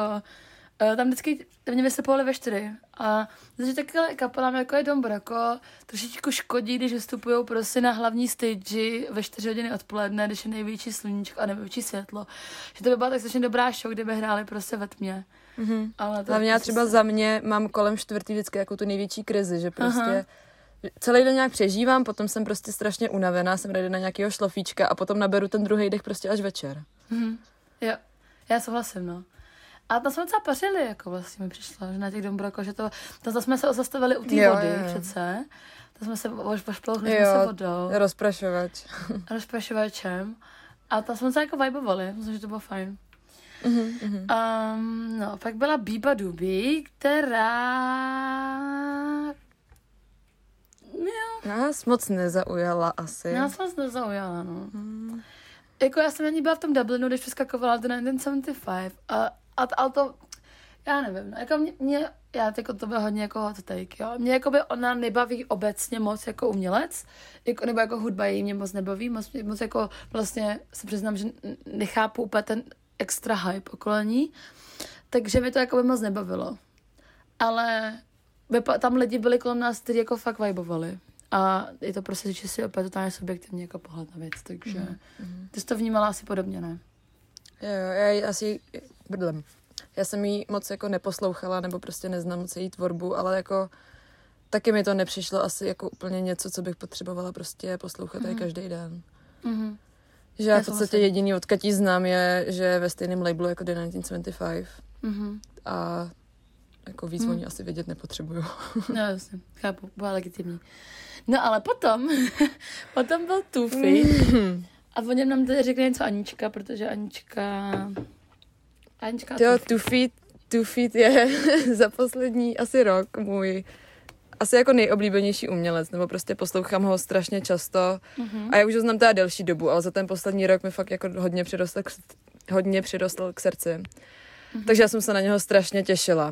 eh, tam vždycky mě vystupovali ve čtyři. A takže takhle kapelám, jako je Dom Brako, trošičku škodí, když vystupují prostě na hlavní stage ve 4 hodiny odpoledne, když je největší sluníčko a největší světlo. Že to by byla tak strašně dobrá show, kdyby hráli prostě ve tmě. Mhm. Ale to Hlavně já prostě třeba za mě mám kolem čtvrtý vždycky jako tu největší krizi, že prostě Aha. celý den nějak přežívám, potom jsem prostě strašně unavená, jsem ready na nějakého šlofíčka a potom naberu ten druhý dech prostě až večer. Mhm. Jo, já souhlasím, no. A tam jsme docela pařili, jako vlastně mi přišlo, že na těch dombroko, že to, to jsme se zastavili u té vody jo, přece. To jsme se oš- ošplouchli jsme se vodou, rozprašovač. rozprašovačem. A tam jsme se jako vibovali, myslím, že to bylo fajn. Mhm, mhm. Um, no, pak byla Biba Duby, která... Jo, Nás moc nezaujala asi. nás moc nezaujala, no. Jako já jsem na ní byla v tom Dublinu, když přeskakovala do 1975 a, a, a to, já nevím, no, jako mě, mě já jako to bylo hodně jako hot take, jo. Mě jako by ona nebaví obecně moc jako umělec, jako, nebo jako hudba jí mě moc nebaví, moc, moc jako vlastně se přiznám, že nechápu úplně ten extra hype okolo ní, takže mi to jako by moc nebavilo. Ale tam lidi byli kolem nás, kteří jako fakt vibovali. A je to prostě čistě opět totálně subjektivní jako pohled na věc, takže mm. ty jsi to vnímala asi podobně, ne? Jo, já asi, brdlem. Já jsem jí moc jako neposlouchala, nebo prostě neznám moc její tvorbu, ale jako taky mi to nepřišlo asi jako úplně něco, co bych potřebovala prostě poslouchat mm. každý den. Mhm. Že já Já v podstatě souhlasím. jediný odkud jí znám je, že je ve stejném labelu jako The 1975 Mhm. a jako víc hmm. oni asi vědět nepotřebuju. No jasně, chápu, byla legitimní. No ale potom, potom byl Tufi a o něm nám tady řekne něco Anička, protože Anička... Anička Jo. Two Feet, Two Feet je za poslední asi rok můj asi jako nejoblíbenější umělec, nebo prostě poslouchám ho strašně často Mhm. a já už ho znám teda delší dobu, ale za ten poslední rok mi fakt jako hodně přirostl k, hodně přirostl k srdci. Takže já jsem se na něho strašně těšila.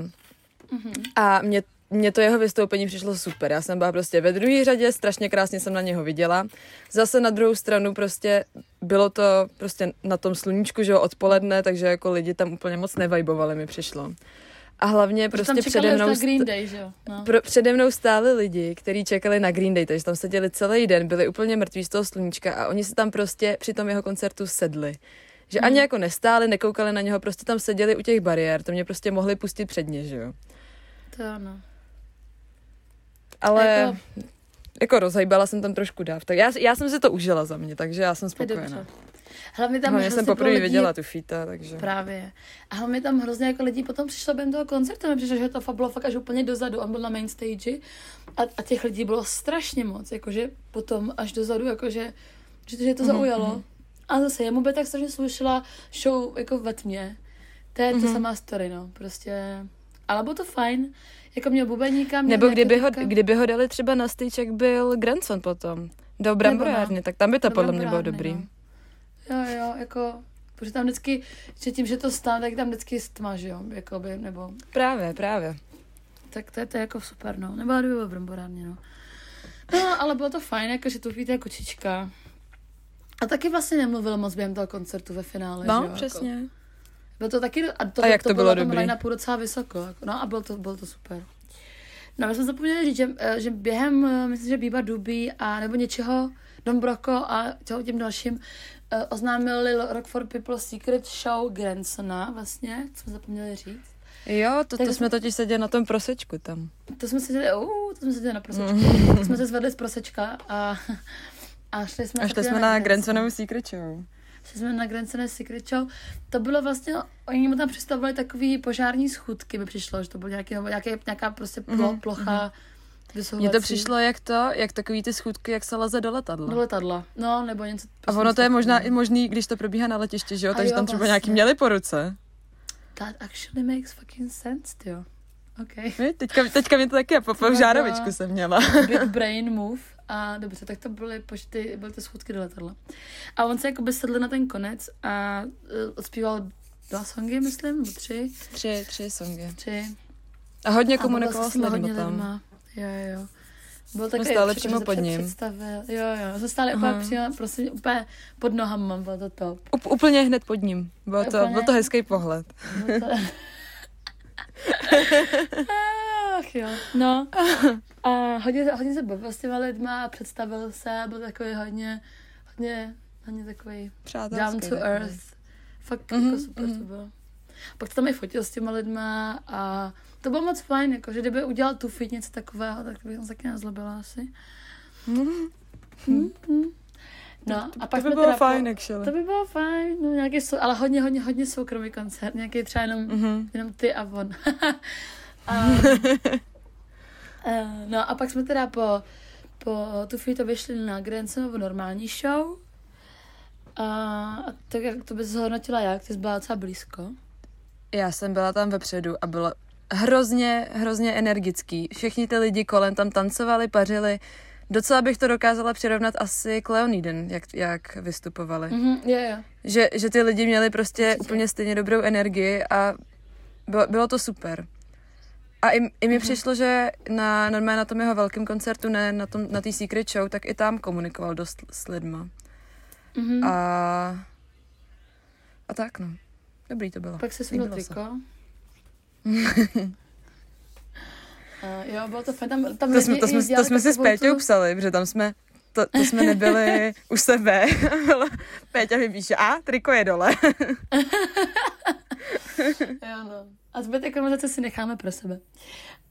Mhm. A mě, mě to jeho vystoupení přišlo super. Já jsem byla prostě ve druhé řadě, strašně krásně jsem na něho viděla. Zase na druhou stranu prostě bylo to prostě na tom sluníčku, že jo, odpoledne, takže jako lidi tam úplně moc nevajbovali, mi přišlo. A hlavně tam prostě přede mnou, Green Day, že jo? No. pro, přede mnou stáli lidi, kteří čekali na Green Day, takže tam seděli celý den, byli úplně mrtví z toho sluníčka a oni se tam prostě při tom jeho koncertu sedli. Že ani jako nestáli, nekoukali na něho, prostě tam seděli u těch bariér, to mě prostě mohli pustit předně, že jo. To ano. Ale Jako- jako, rozhejbala jsem tam trošku dáv. Tak já, já jsem si to užila za mě, takže já jsem spokojená. Hlavně tam No, já jsem poprvé lidí- viděla tu fíta, takže... Právě. A hlavně tam hrozně jako lidí potom přišlo během toho koncertu, mi přišlo, že to bylo fakt až úplně dozadu, on byl na main stage a, a těch lidí bylo strašně moc, jakože potom až dozadu, jakože, že, že to Mhm, zaujalo. A zase, jemu by tak strašně slušela show jako ve tmě. To je to Mhm. samá story, no, prostě. Ale bylo to fajn, jako měl bubeníka, měl Nebo kdyby ho, kdyby ho dali třeba na stage, jak byl Grandson potom. Do bramborárny, tak tam by to Do podle mě bylo dobrý. no. Jo, jo, jako, protože tam vždycky, že tím, že to stane, tak tam vždycky stma, že jo, jakoby, nebo Právě, právě. Tak to je, to je jako super, no. Nebo kdyby byl v bramborárně, no. No, ale bylo to fajn, jako, že tu víte kočička. A taky vlastně nemluvil moc během toho koncertu ve finále, že jo? No, jako. Bylo to taky, a to, A jak to bylo na tom dobrý? line-upu docela vysoko, jako, no a bylo to, bylo to super. No my jsme zapomněli říct, že, eh, že během, eh, myslím, že Bíba Dubí a nebo něčeho, Don a těho tím dalším eh, oznámili Rock for People Secret Show Gransona vlastně, co jsme zapomněli říct. Jo, to, Tak to jsme- jsme totiž seděli na tom prosečku tam. To jsme si dělali, uh, to jsme si dělali na prosečku. Mm. Tak jsme se zvedli z prosečka a, a šli jsme, A šli jsme na Gransonovu Secret Show. Šli jsme na Grandsone Secret Show. To bylo vlastně, oni mu tam představovali takový požární schůdky, mi přišlo, že to bylo nějaký, nějaký, nějaká prostě plo, Mhm, plocha Mně vysouvací to přišlo jak to, jak takový ty schůdky, jak se leze do letadla. do letadla. No, nebo něco. A ono to je možná i možný, když to probíhá na letišti, že jo? A Takže jo, tam třeba vlastně. nějaký měli po ruce. That actually makes fucking sense, jo. OK. Vy? Teďka, teďka mě to taky po Ty žárovičku jsem měla. Big brain move. A dobře, tak to byly počty, byly to schůdky do letadla. A on se jako by sedl na ten konec a uh, odspíval dva songy, myslím, nebo tři. Tři, tři songy. Tři. A hodně komunikoval s lidmi hodně tam. lidma. Jo, jo. Byl Jsme takový, stále přímo pod ním. Představil. Jo, jo. Jsme stáli úplně přímo, prostě úplně pod nohama, bylo to top. Up, úplně hned pod ním. Byl to, Úplně. byl to hezký pohled. Bylo to... Ach jo, no. A hodně, hodně se bavil s těma lidma a představil se, byl takový hodně, hodně, hodně takový Přátelský. down to takový. earth. Fakt Mhm, jako super to mhm. bylo. Pak se tam i fotil s těma lidma a to bylo moc fajn, jako, že kdyby udělal tu fit něco takového, tak bych se taky nezlobila asi. Mhm. Hm, hm. No, a pak To by bylo teda fajn, Po, actually. to by bylo fajn, no nějaký, sou, ale hodně, hodně, hodně soukromý koncert, nějaký třeba jenom, Mhm. jenom ty a on. a, eh, no a pak jsme teda po, po tu to vyšli na Grandsonovu normální show. A, a tak jak to by se zhodnotila jak, ty jsi byla docela blízko. Já jsem byla tam vepředu a bylo hrozně, hrozně energický. Všichni ty lidi kolem tam tancovali, pařili. Docela bych to dokázala přirovnat asi k Leoniden, jak, jak vystupovali. Mhm, je, je. Že, že ty lidi měli prostě Určitě. úplně stejně dobrou energii a bylo, bylo to super. A i, i mi Mhm. přišlo, že na, normálně na tom jeho velkém koncertu, ne na tom, na té Secret Show, tak i tam komunikoval dost s lidma. Mhm. A, a tak no. Dobrý to bylo. Pak se se. triko. Uh, jo, bylo to fajn. Tam, tam To jsme, to jsme, to jsme si s Péťou tu- psali, protože tam jsme, to, to jsme nebyli u sebe. Péťa mi píše, a triko je dole. Jo, no. A zbytek konverzace si necháme pro sebe.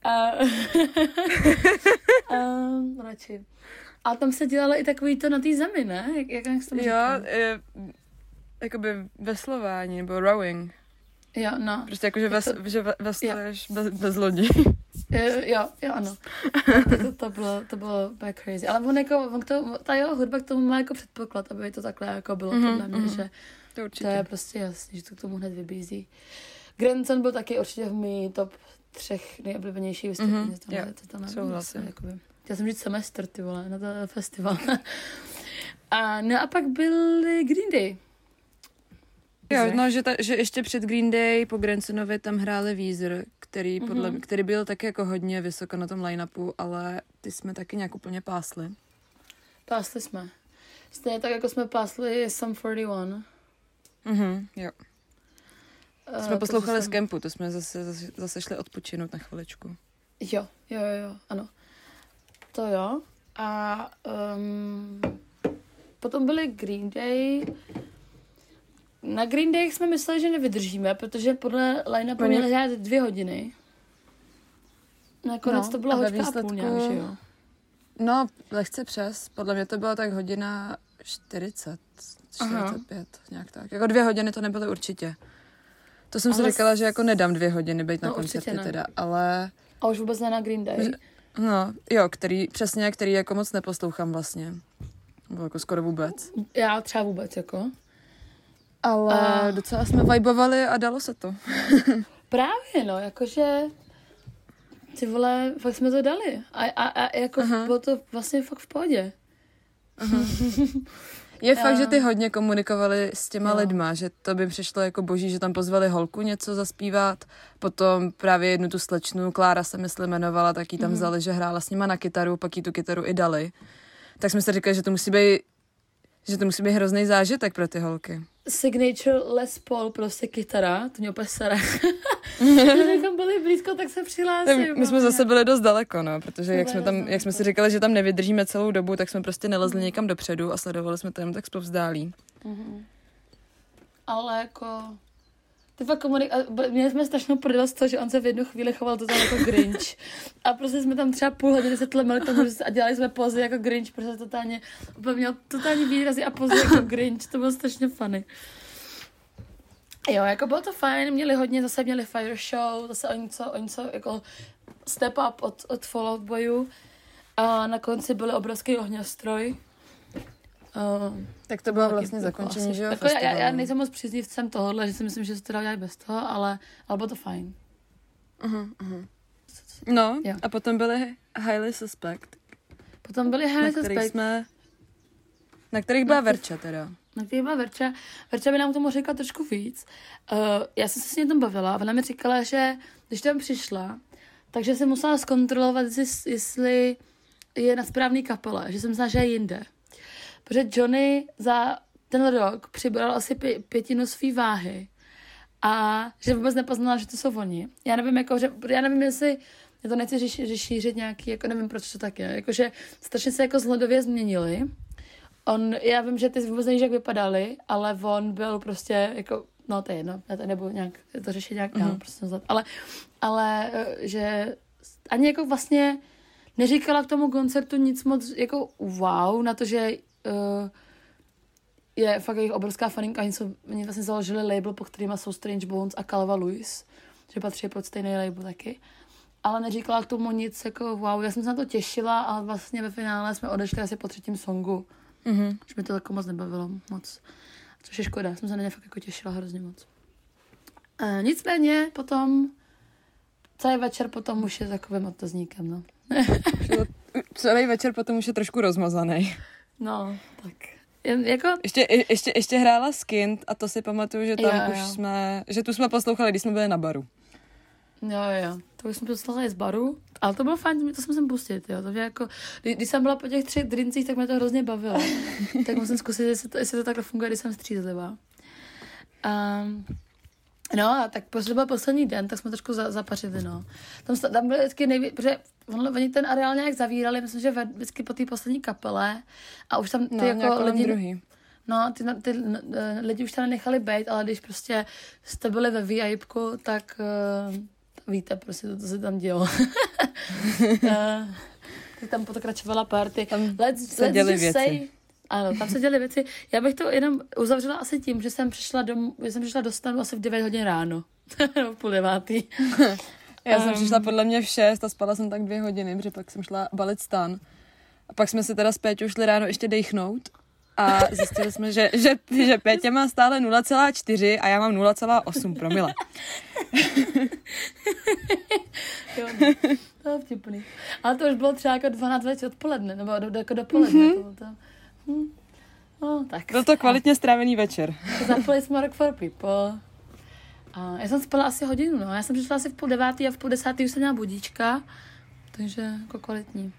A, um, radši. A tam se dělalo i takový to na té zemi, ne? Jak, jak, jak to jo, je, jakoby veslování nebo rowing. Jo, no. Prostě jakože ves, to- že ve- vesluješ bez, bez lodi. Jo, jo, ano. To, to, to, bylo, to bylo úplně crazy. Ale on jako, on k tomu, ta jeho hudba k tomu má jako předpoklad, aby to takhle jako bylo Mhm, podle mě, mhm. že To to určitě. je prostě jasný, že to k tomu hned vybízí. Grandson byl taky určitě v mý top třech nejoblíbenějších vystoupení. Mhm, Mm-hmm. jo, to tam souhlasím. Jakoby. Chtěla jsem říct semestr, ty vole, na to festival. a, no a pak byly Green Day. Jo, no, že, ta, že ještě před Green Day po Gransonovi tam hráli Weezer, který, podle, Mhm. který byl taky jako hodně vysoko na tom line-upu, ale ty jsme taky nějak úplně pásli. Pásli jsme. Stejně tak, jako jsme pásli Sum 41. Mhm, jo. Eh, Jsme to, poslouchali co z jsem- kempu, to jsme zase, zase, zase šli odpočinout na chviličku. Jo, jo, jo, jo, ano. To jo. A um, potom byly Green Day. Na Green Day jsme mysleli, že nevydržíme, protože podle line-upu Oni- měli hrát dvě hodiny. Nakonec No, to byla a ve hoďka a půl výsledku- nějak, že jo? No, lehce přes, podle mě to bylo tak hodina 40, 45, nějak tak. Jako dvě hodiny to nebyly určitě. To jsem si Ale říkala, s- že jako nedám dvě hodiny být na No, určitě koncertě ne. teda, ale A už vůbec ne na Green Day. No, jo, který, přesně, který jako moc neposlouchám vlastně. Nebo jako skoro vůbec. Já třeba vůbec, jako. Ale A- docela jsme vibovali a dalo se to. Právě, no, jakože ty vole, fakt jsme to dali. A, a, a jako Aha. bylo to vlastně fakt v pohodě. Je fakt, Jo. že ty hodně komunikovali s těma Jo. lidma, že to by přišlo jako boží, že tam pozvali holku něco zaspívat, potom právě jednu tu slečnu, Klára se myslím jmenovala, tak ji tam Mhm. vzali, že hrála s nima na kytaru, pak jí tu kytaru i dali. Tak jsme si říkali, že to musí být že to musí být hrozný zážitek pro ty holky. Signature Les Paul, prostě kytara, to mě úplně sere. Kdybychom byli blízko, tak se přihlásím. My jsme zase byli dost daleko, no, protože jak jsme, tam, jak jsme si říkali, že tam nevydržíme celou dobu, tak jsme prostě nelezli někam dopředu a sledovali jsme to jenom tak zpovzdálí. Ale jako... Ty fakt komunik... Měli jsme strašnou toho, že on se v jednu chvíli choval totálně jako Grinch. A prostě jsme tam třeba půl hodiny se tlemili tomu a dělali jsme pozy jako Grinch, protože totálně, úplně měl totální výrazy a pozy jako Grinch. To bylo strašně funny. Jo, jako bylo to fajn, měli hodně, zase měli fire show, zase o něco, o něco jako step up od, od Fallout Boyu. A na konci byl obrovský ohňostroj. Uh, Tak to bylo vlastně zakončení, že jo, já, já, nejsem moc příznivcem tohohle, že si myslím, že se to dá dělat bez toho, ale, ale bylo to fajn. No, Jo. a potom byly Highly Suspect, Potom byly na Hany kterých Suspect, jsme... Na kterých byla Na Verča teda. na kterých byla Verča. Verča by nám tomu řekla trošku víc. Uh, já jsem se s ní o tom bavila a ona mi říkala, že když tam přišla, takže jsem musela zkontrolovat, jestli, jestli je na správný kapele, že jsem myslela, že je jinde. Protože Johnny za ten rok přibral asi pě, pětinu své váhy a že vůbec nepoznala, že to jsou oni. Já nevím, jako, že, já nevím, jestli já to nechci řešit, šířit nějaký, jako nevím, proč to tak je. Jakože strašně se jako zhledově změnili. On, já vím, že ty vůbec nevíš, jak vypadali, ale on byl prostě jako, no to je jedno, já to nebudu nějak to řešit nějak, mm-hmm. Mhm. prostě nazvat, ale, ale eh, že ani jako vlastně neříkala k tomu koncertu nic moc jako wow, na to, že uh, je fakt jejich obrovská faninka. Oni, jsou, oni vlastně založili label, po kterýma jsou Strange Bones a Calva Lewis, že patří pod stejný label taky. Ale neříkala k tomu nic jako wow. Já jsem se na to těšila a vlastně ve finále jsme odešli asi po třetím songu. Mhm. Už mi to jako moc nebavilo moc. Což je škoda, jsem se na ně fakt jako těšila hrozně moc. E, nicméně potom celý večer potom už je takovým otazníkem, no. Celý večer potom už je trošku rozmazaný. No, tak. Jen, jako, Ještě, je- ještě, ještě hrála Skint a to si pamatuju, že tam Jo, už jo. jsme, že tu jsme poslouchali, když jsme byli na baru. Jo, jo, jo. To už jsme poslali z baru, ale to bylo fajn, to jsem sem pustit, jo. To mě jako, kdy, když jsem byla po těch třech drincích, tak mě to hrozně bavilo. tak musím zkusit, jestli to, jestli to takhle funguje, když jsem střízlivá. Um, no a tak poslední byl poslední den, tak jsme trošku za, zapařili, no. Tam, tam byly vždycky nejvíc, protože on, oni ten areál nějak zavírali, myslím, že vždycky po té poslední kapele a už tam ty No, jako lidi, druhý. No, ty, ty, ty eh, lidi už tam nechali být, ale když prostě jste byli ve VIPku, tak uh, víte prostě, to, co se tam dělo. uh, tak tam pokračovala party. Tam let's, se děly just věci. Say, ano, tam se děly věci. Já bych to jenom uzavřela asi tím, že jsem přišla domů, že jsem přišla do stanu asi v 9 hodin ráno. V půl devátý. Já jsem Ehm. přišla podle mě v 6 a spala jsem tak dvě hodiny, protože pak jsem šla balit stan. A pak jsme si teda s Péťou šli ráno ještě dechnout a zjistili jsme, že, že, že Pétě má stále 0,4 a já mám 0,8 promile. Jo, no. To je vtipný. Ale to už bylo třeba jako 12 večer odpoledne, nebo do, do, jako dopoledne. Mm-hmm. To, bylo to. Hm. No, tak. Byl to kvalitně strávený večer. Zapali jsme Rock for People. A já jsem spala asi hodinu, no. Já jsem přišla asi v půl devátý a v půl desátý už jsem měla budíčka. Takže jako kvalitní.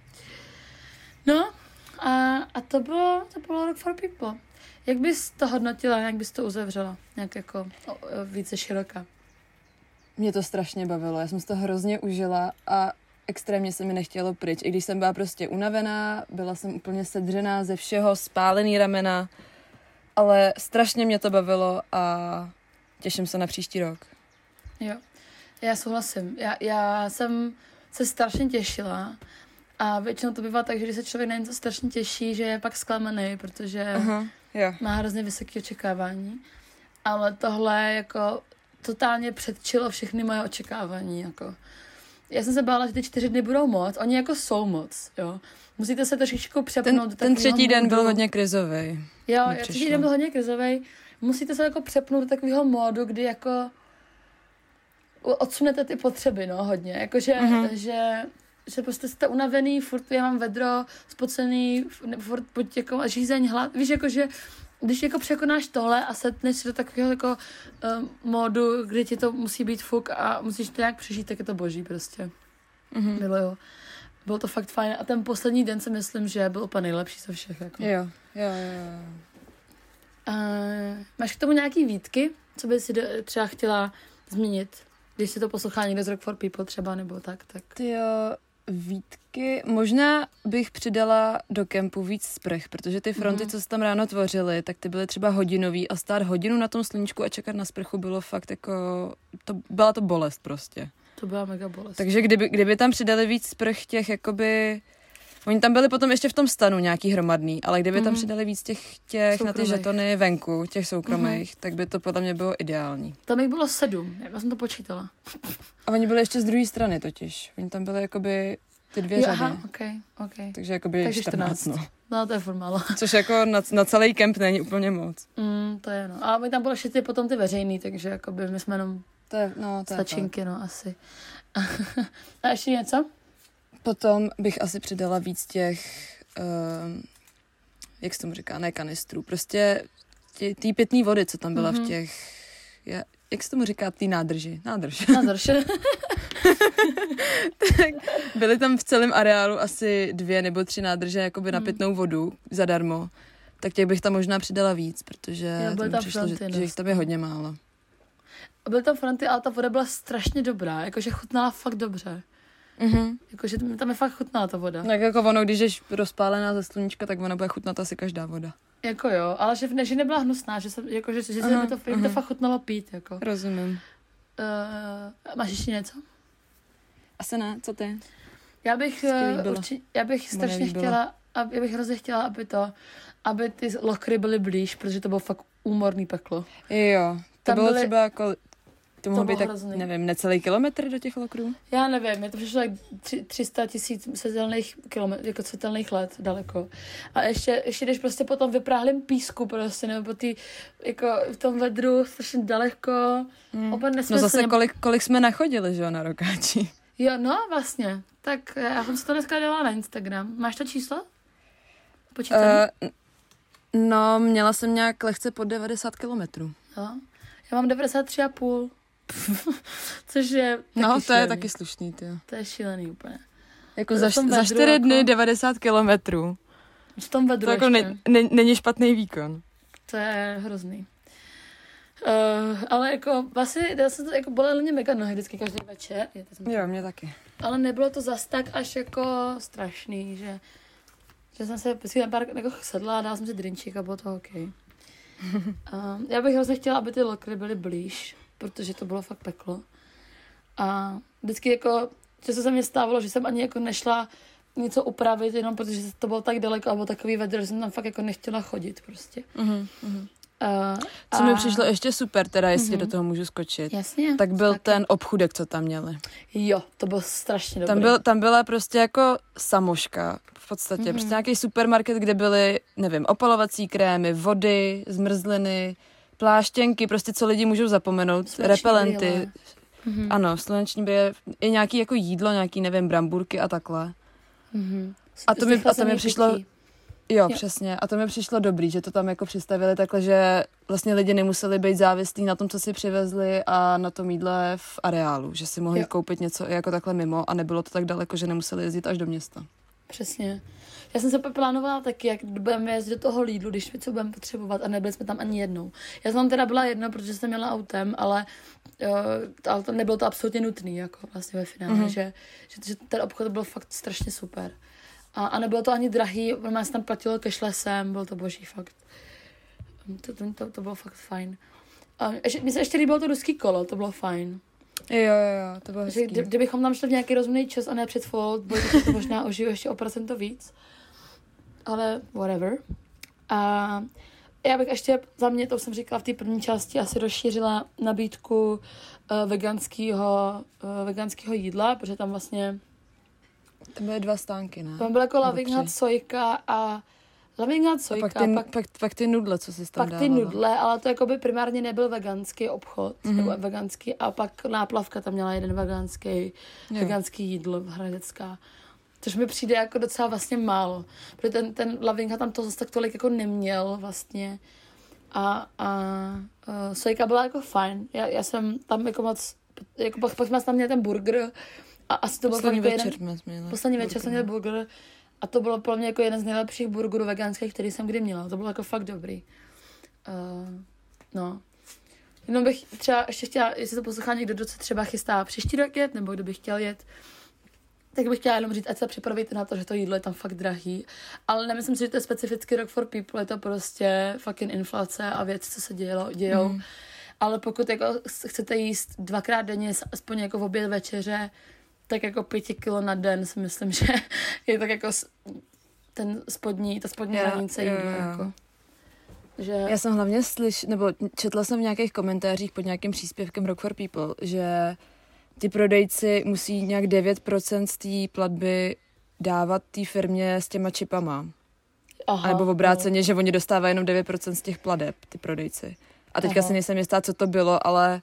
No a, a to bylo, to bylo Rock for People. Jak bys to hodnotila, jak bys to uzavřela? Nějak jako o, o, více široka. Mě to strašně bavilo, já jsem si to hrozně užila a extrémně se mi nechtělo pryč. I když jsem byla prostě unavená, byla jsem úplně sedřená ze všeho, spálený ramena, ale strašně mě to bavilo a těším se na příští rok. Jo, já souhlasím. Já, já jsem se strašně těšila a většinou to bývá tak, že když se člověk na něco strašně těší, že je pak zklamaný, protože Aha, jo. má hrozně vysoké očekávání. Ale tohle jako totálně předčilo všechny moje očekávání. Jako. Já jsem se bála, že ty čtyři dny budou moc. Oni jako jsou moc, jo. Musíte se trošičku přepnout. Ten, ten třetí den byl hodně krizový. Jo, třetí den byl hodně krizový. Musíte se jako přepnout do takového módu, kdy jako odsunete ty potřeby, no, hodně. Jakože, Mhm. mm-hmm. že, že prostě jste unavený, furt já mám vedro, spocený, furt buď jako žízeň, hlad. Víš, jakože když jako překonáš tohle a setneš se do takového jako um, módu, kdy ti to musí být fuk a musíš to nějak přežít, tak je to boží prostě. Mhm. Miluju. Bylo to fakt fajn a ten poslední den si myslím, že byl úplně nejlepší ze všech. Jako. Jo, jo, jo. jo. Uh, máš k tomu nějaký výtky, co by si třeba chtěla změnit, když si to poslouchá někdo z Rock for People třeba, nebo tak, tak. Ty jo, výtky. Možná bych přidala do kempu víc sprch, protože ty fronty, Mhm. co se tam ráno tvořily, tak ty byly třeba hodinový a stát hodinu na tom sluníčku a čekat na sprchu bylo fakt jako, to, byla to bolest prostě. To byla mega bolest. Takže kdyby, kdyby tam přidali víc sprch těch jakoby, oni tam byli potom ještě v tom stanu nějaký hromadný, ale kdyby tam Mhm. přidali víc těch, těch na ty Soukromých. žetony venku, těch soukromých, tak by to podle mě bylo ideální. Tam jich bylo sedm, já jsem to počítala. A oni byli ještě z druhé strany totiž. Oni tam byli jakoby ty dvě Jo, řady. aha, ok, ok. Takže jakoby Takže 14, 14. no. No, to je furt málo. Což jako na, na celý kemp není úplně moc. Mm, to je no. A my tam byly ještě ty potom ty veřejný, takže jakoby my jsme jenom To je, no, to je stačinky, no, asi. A ještě něco? Potom bych asi přidala víc těch, um, jak se tomu říká, ne kanistrů, prostě tě- té pitné vody, co tam byla Mhm. v těch, je, jak se tomu říká, té nádrži, nádrž. Nádrž. Byly tam v celém areálu asi dvě nebo tři nádrže jakoby na Hmm. pitnou vodu zadarmo. Tak těch bych tam možná přidala víc, protože Jo, mi tam přišlo, že, že jich dost, tam je no. hodně málo. Byly tam fronty, ale ta voda byla strašně dobrá, jakože chutnala fakt dobře. Mhm. Jakože tam je fakt chutná ta voda. Tak jako ono, když jsi rozpálená ze sluníčka, tak ona bude chutnat asi každá voda. Jako jo, ale že, ne, že nebyla hnusná, že, jsem, jako, že, že se Aha, mi to, jim to fakt chutnalo pít. Jako. Rozumím. Uh, máš ještě něco? Asi ne, co ty? Já bych, Co ti uh, líbilo? urči, já bych strašně chtěla, aby, já bych hrozně chtěla, aby to, aby ty lokry byly blíž, protože to bylo fakt úmorný peklo. Jo, to Tam bylo byly- třeba jako, to mohlo být tak, hrozný. nevím, necelý kilometr do těch lokrů? Já nevím, je to přišlo tak tři, 300 tisíc světelných kilometrů, jako světelných let daleko. A ještě, ještě když prostě po tom vypráhlém písku prostě, nebo po tý, jako v tom vedru strašně daleko, Hmm. No zase kolik, kolik jsme nachodili, že jo, na rokáči. Jo, no vlastně. Tak já jsem si to dneska dala na Instagram. Máš to číslo? Uh, no, měla jsem nějak lehce pod 90 kilometrů. Jo. Já mám 93,5. Což je taky No, to je šílený. taky slušný, ty. To je šílený úplně. Jako To za, za čtyři jako- dny 90 kilometrů. V tom vedru To jako ne, ne, není špatný výkon. To je hrozný. Uh, ale jako vlastně, já jsem to jako bolely mě mega nohy vždycky každý večer, je, to Jo, mě taky. ale nebylo to zas tak až jako strašný, že, že jsem se vždycky na pár jako sedla a dala jsem si drinčík a bylo to OK. Um, já bych hrozně chtěla, aby ty lokry byly blíž, protože to bylo fakt peklo. A vždycky jako, že se mě stávalo, že jsem ani jako nešla něco upravit, jenom protože to bylo tak daleko a bylo takový vedro, že jsem tam fakt jako nechtěla chodit prostě. Mhm, mhm. Uh, Co mi přišlo ještě super, teda jestli Mhm. do toho můžu skočit, Jasně. tak byl taky. ten obchůdek, co tam měli. Jo, to bylo strašně dobré. Tam, byl, tam byla prostě jako samoška v podstatě. Mhm. Mm-hmm. Prostě nějaký supermarket, kde byly, nevím, opalovací krémy, vody, zmrzliny, pláštěnky, prostě co lidi můžou zapomenout, Sluneční repelenty. brýle. Mhm. Ano, sluneční brýle, i nějaký jako jídlo, nějaký, nevím, bramburky a takhle. Mhm. A to mi- a to mi přišlo- Jo. jo, přesně. A to mi přišlo dobrý, že to tam jako přistavili takhle, že vlastně lidi nemuseli být závislí na tom, co si přivezli a na tom jídle v areálu, že si mohli Jo. koupit něco jako takhle mimo a nebylo to tak daleko, že nemuseli jezdit až do města. Přesně. Já jsem se plánovala taky, jak budeme jezdit do toho Lidlu, když co budeme potřebovat a nebyli jsme tam ani jednou. Já jsem tam teda byla jedna, protože jsem měla autem, ale, uh, to nebylo to absolutně nutný, jako vlastně ve finále, Mhm. mm-hmm. že, že, že, ten obchod byl fakt strašně super. A, a nebylo to ani drahý, normálně se tam platilo cashlessem, bylo to boží fakt. To, to, to, to bylo fakt fajn. A ještě, mně se ještě líbilo to ruský kolo, to bylo fajn. Jo, jo, jo, to bylo hezký. kdy, kdybychom tam šli v nějaký rozumný čas a ne před Boy, tak to možná ožiju ještě o procento víc. Ale whatever. A já bych ještě za mě, to už jsem říkala v té první části, asi rozšířila nabídku uh, veganského, uh, veganského jídla, protože tam vlastně Tam byly dva stánky, ne? tam byl jako. Hut sojka a Loving Hut A sojka, pak ty, pak, pak, pak ty nudle, co jsi tam pak ty dávala. nudle, ale to jako by primárně nebyl veganský obchod, mm-hmm. nebo veganský, a pak náplavka tam měla jeden veganský, Jo. veganský jídlo hradecká. Což mi přijde jako docela vlastně málo, protože ten, ten Lavinka tam to zase tak tolik jako neměl vlastně. A, a uh, sojka byla jako fajn. Já, já jsem tam jako moc, jako pak, pak jsme tam měli ten burger A asi to Poslední fakt jako večer jeden, jsme měli. poslední večer jsem burger. měl burger a to bylo pro mě jako jeden z nejlepších burgerů veganských, který jsem kdy měla. To bylo jako fakt dobrý. Uh, no. Jenom bych třeba ještě chtěla, jestli to poslouchá někdo, kdo se třeba chystá příští rok jet, nebo kdo by chtěl jet, tak bych chtěla jenom říct, ať se připravíte na to, že to jídlo je tam fakt drahý. Ale nemyslím si, že to je specifický rok for people, je to prostě fucking inflace a věci, co se dělo, dějou. Mm. Ale pokud jako chcete jíst dvakrát denně, aspoň jako v oběd večeře, tak jako pěti kilo na den si myslím, že je tak jako ten spodní, ta spodní Jo, hranice jo, jídla. jo. Jako. Že, Já jsem hlavně slyš, nebo četla jsem v nějakých komentářích pod nějakým příspěvkem Rock for People, že ty prodejci musí nějak 9% z té platby dávat té firmě s těma čipama. aha, A nebo v obráceně, že oni dostávají jenom 9% z těch pladeb, ty prodejci. A teďka Aha. si nejsem jistá, co to bylo, ale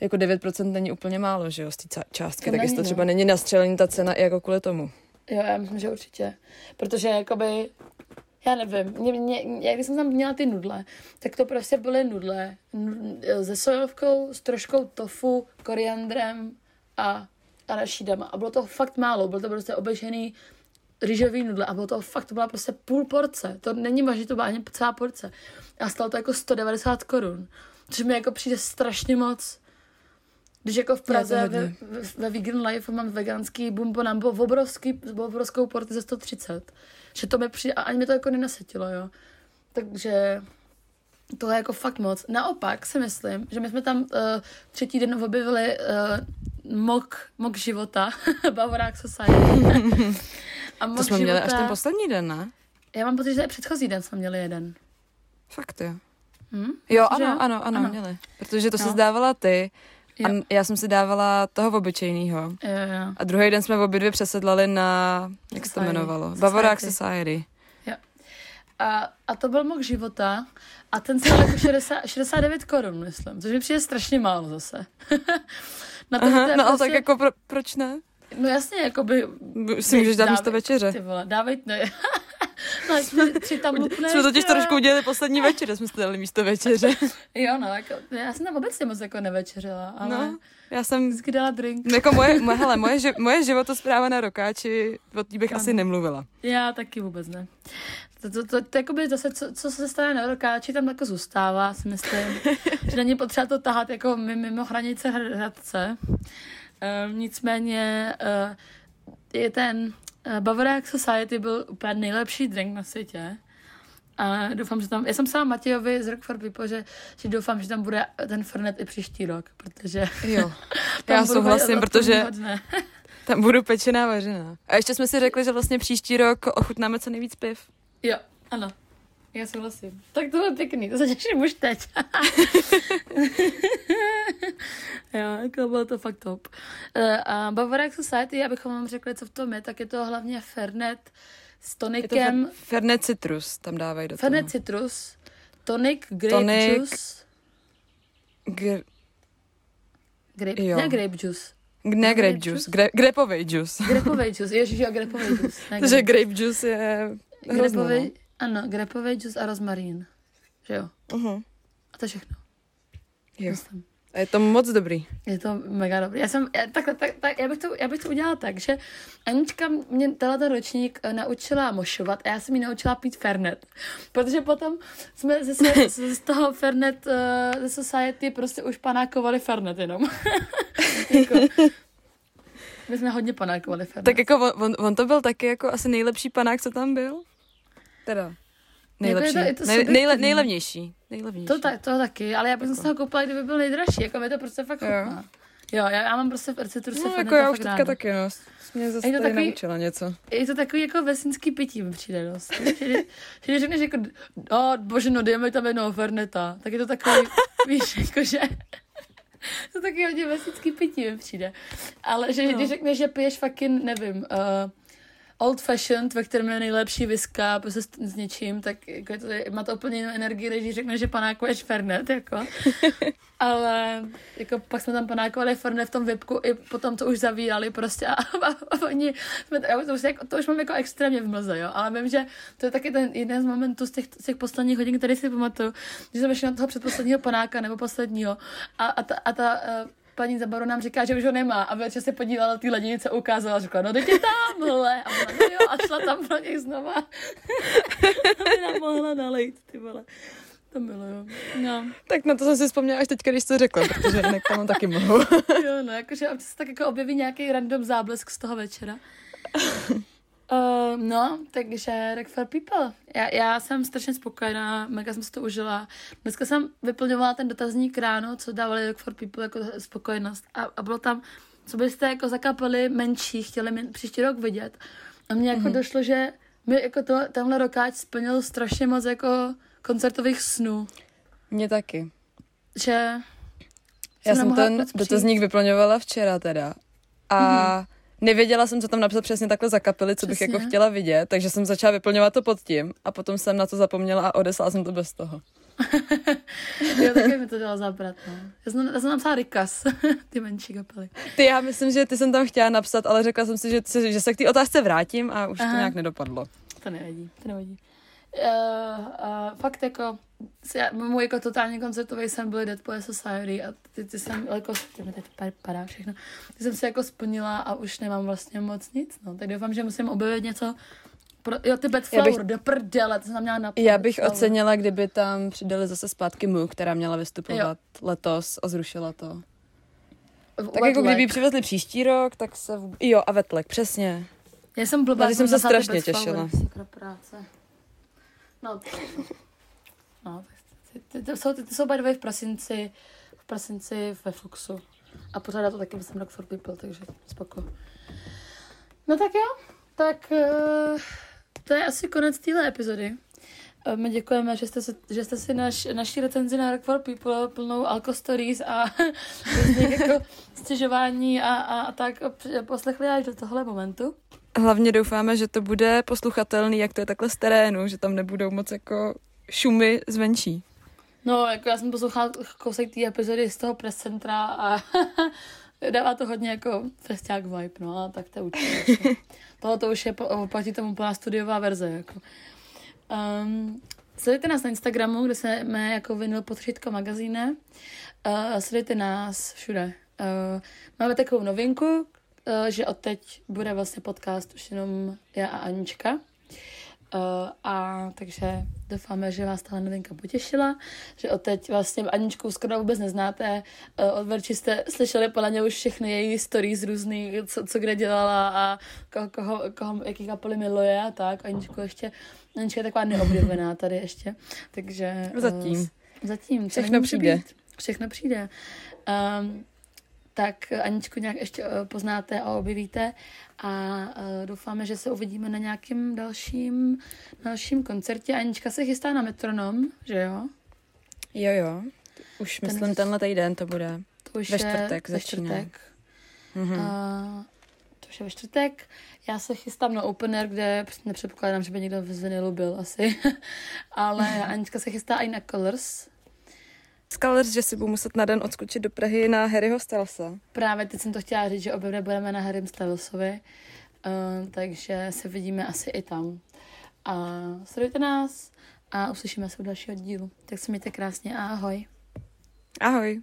jako 9% není úplně málo, že jo, z té částky. To tak jestli to no. třeba není nastřelený ta cena i jako kvůli tomu. Jo, já myslím, že určitě. Protože jakoby, já nevím, mě, mě, já když jsem tam měla ty nudle, tak to prostě byly nudle nu- se sojovkou, s troškou tofu, koriandrem a arašidama. A bylo to fakt málo, bylo to prostě obešený rýžový nudle a bylo to fakt, to byla prostě půl porce. To není možné, to byla ani celá porce. A stalo to jako 190 korun. Což mi jako přijde strašně moc. Když jako v Praze ve, ve, ve Vegan Life mám veganský bumbo nám bylo obrovský, obrovskou porci za 130. Že to mi přijde, a ani mi to jako nenasetilo, jo. Takže to je jako fakt moc. Naopak si myslím, že my jsme tam uh, třetí den objevili uh, mok, mok života, Bavorák Society. A mok To jsme měli až ten poslední den, ne? Já mám pocit, že předchozí den jsme měli jeden. Fakt jo. Hm? Jo, ano, ano, ano, Ano. měli. Protože to No. se zdávala ty Jo. n- já jsem si dávala toho obyčejného. Jo, jo. A druhý den jsme obě dvě přesedlali na, jak se to jmenovalo? Society. Bavorák Society. A, a to byl mok života a ten se jako 60, 69 korun, myslím, což mi přijde strašně málo zase. Na to, Aha, to no ale prostě, tak jako pro, proč ne? No jasně, jako by... Si můžeš dát místo večeře. Ty vole, dávej, ne. No, tři, tři tam lupneš. Jsme totiž trošku udělali poslední večer, že jsme dali místo večeře. Jo, no, jako, já jsem tam obecně moc jako nevečeřila, ale no. Já jsem, vždycky dala drink. jako moje, moje, hele, moje, ži- moje životospráva na rokáči, o té bych Ano. asi nemluvila. Já taky vůbec ne. To, to, to, to jakoby zase, co, co se stane na velkáči, tam jako zůstává, si myslím. že není potřeba to tahat jako mi- mimo hranice hr- Hradce. Um, nicméně uh, je ten Bavorák Society byl úplně nejlepší drink na světě. A doufám, že tam, já jsem psala Matějovi z Rock for People, že, že doufám, že tam bude ten Fernet i příští rok, protože Jo, já souhlasím, protože tam budu pečená vařená. A ještě jsme si řekli, že vlastně příští rok ochutnáme co nejvíc piv. Jo, ano. Já souhlasím. Tak to bylo pěkný, to se těším už teď. jo, jako bylo to fakt top. Uh, a Bavorák Society, abychom vám řekli, co v tom je, tak je to hlavně Fernet s Je to tonikem, fer- Fernet Citrus, tam dávají do Fernet toho. citrus, tonik, grape Tonic. juice, Gr- grape, Jo. ne grape juice, ne grape grape juice, juice? gre- grapeový juice. grapový juice, ježiš, jo, grapový juice. Ne Takže grape. grape juice je hrozný, Grapový, ano, grapový juice a rozmarín. Že jo? Uh-huh. A to je všechno. Jo. Myslím. A je to moc dobrý. Je to mega dobrý. Já jsem, já, tak, tak, tak, já, bych to, já bych to udělala tak, že Anička mě tenhle ročník eh, naučila mošovat a já jsem ji naučila pít Fernet. Protože potom jsme ze, z, z toho Fernet uh, ze Society prostě už panákovali Fernet jenom. jako, my jsme hodně panákovali Fernet. Tak jako on, on, on to byl taky jako asi nejlepší panák, co tam byl? Teda. Nejlepší. je to Nej, subjektivní. nejle, nejlevnější. Nejlevnější. to, tak, to taky, ale já bych se toho koupila, kdyby byl nejdražší. Jako mi to prostě fakt Jo. chutná. Jo, já, já mám prostě v citruse No, Ferneta jako já už teďka ráda. taky, no. Mě zase Je to takový- naučila něco. Je to takový jako vesnický pití mi přijde dost. Když řekneš jako, oh, bože, no dejme tam jednoho Ferneta, tak je to takový, víš, jako že, to taky hodně vesnický pití mi přijde. Ale že, no. když řekneš, že piješ fucking, nevím, uh, old fashioned, ve kterém je nejlepší viska, prostě s, s něčím, tak jako je to, má to úplně jinou energii, než když řekneš, že panákuješ Fernet, jako. Ale jako pak jsme tam panákovali Fernet v tom vypku i potom to už zavírali prostě a, a, a oni, jsme, já to, už, jako, to už mám jako extrémně v mlze, jo, ale vím, že to je taky ten jeden z momentů z těch, z těch posledních hodin, který si pamatuju, že jsem ještě na toho předposledního panáka nebo posledního a, a ta, a ta uh, paní za baru nám říká, že už ho nemá a večer se podívala ty lednice a ukázala a řekla, no teď je tamhle. A no jo, a šla tam pro něj znova. aby nám mohla nalejt, ty vole. To bylo, jo. No. Tak na to jsem si vzpomněla až teď, když to řekla, protože jinak tam taky mohu. jo, no, jakože občas se tak jako objeví nějaký random záblesk z toho večera. Uh, no, takže Rock for People. Já, já jsem strašně spokojená, mega jsem si to užila. Dneska jsem vyplňovala ten dotazník ráno, co dávali Rock for People jako spokojenost. A, a bylo tam, co byste jako za kapely menší chtěli mi příští rok vidět. A mně jako mm-hmm. došlo, že mi jako to, tenhle rokáč splnil strašně moc jako koncertových snů. Mně taky. Že Já jsem ten dotazník vyplňovala včera teda. A mm-hmm nevěděla jsem, co tam napsat přesně takhle za kapely, co přesně. bych jako chtěla vidět, takže jsem začala vyplňovat to pod tím a potom jsem na to zapomněla a odeslala jsem to bez toho. jo, taky mi to dala zabrat, no. Já jsem, já jsem napsala Rikas, ty menší kapely. Ty, já myslím, že ty jsem tam chtěla napsat, ale řekla jsem si, že, že se k té otázce vrátím a už Aha. to nějak nedopadlo. To nevadí, to nevadí. Uh, uh, fakt jako já, můj jako totálně koncertový sen byl Dead Poet Society a ty, ty jsem jako, ty mi teď padá všechno, ty jsem si jako splnila a už nemám vlastně moc nic, no, tak doufám, že musím objevit něco pro, jo, ty Bad Flower, bych, do prdele, to jsem měla na Já bych Flower. ocenila, kdyby tam přidali zase zpátky Mu, která měla vystupovat jo. letos a zrušila to. V, tak jako kdyby přivezli příští rok, tak se... V... Jo, a Vetlek, přesně. Já jsem blbá. jsem se strašně těšila. práce. No, no ty, ty, ty, jsou, ty, ty jsou by v prosinci, v prosinci ve Fluxu. A pořádá to taky, myslím, Rock for People, takže spoko. No tak jo, tak uh, to je asi konec téhle epizody. Uh, my děkujeme, že jste si, že jste si naš, naši recenzi na Rock for People plnou Alko Stories a jako stěžování a, a, a tak poslechli až do tohle momentu. Hlavně doufáme, že to bude posluchatelný, jak to je takhle z terénu, že tam nebudou moc jako šumy zvenčí. No, jako já jsem poslouchala kousek té epizody z toho press centra a dává to hodně jako festiák vibe, no a tak to určitě. Tohle to už je, platí tomu plná studiová verze, jako. Um, sledujte nás na Instagramu, kde jsme jako vinyl potřídka magazíne. Uh, sledujte nás všude. Uh, máme takovou novinku, že od teď bude vlastně podcast už jenom já a Anička. Uh, a takže doufáme, že vás ta novinka potěšila, že od teď vlastně Aničku skoro vůbec neznáte. Uh, od Verči jste slyšeli podle mě už všechny její stories různý, co, co kde dělala a koho, koho, koho jaký kapely miluje a tak. Aničku ještě, Anička je taková neobjevená tady ještě, takže... Zatím. Zatím. Všechno přijde. Být. Všechno přijde. Um, tak Aničku nějak ještě eh, poznáte a objevíte a eh, doufáme, že se uvidíme na nějakém dalším, dalším koncertě. Anička se chystá na metronom, že jo? Jo, jo. Už Ten myslím, tenhle týden to bude. To už ve čtvrtek ve čtvrtek. Mm-hmm. Uh, to už je ve čtvrtek. Já se chystám na opener, kde nepředpokládám, že by někdo z vinilu byl asi. Ale Anička se chystá i na Colors, Scholars, že si budu muset na den odskočit do Prahy na Harryho Stylesa. Právě teď jsem to chtěla říct, že obě budeme na Harrym Stylesovi, uh, takže se vidíme asi i tam. A sledujte nás a uslyšíme se u dalšího dílu. Tak se mějte krásně a ahoj. Ahoj.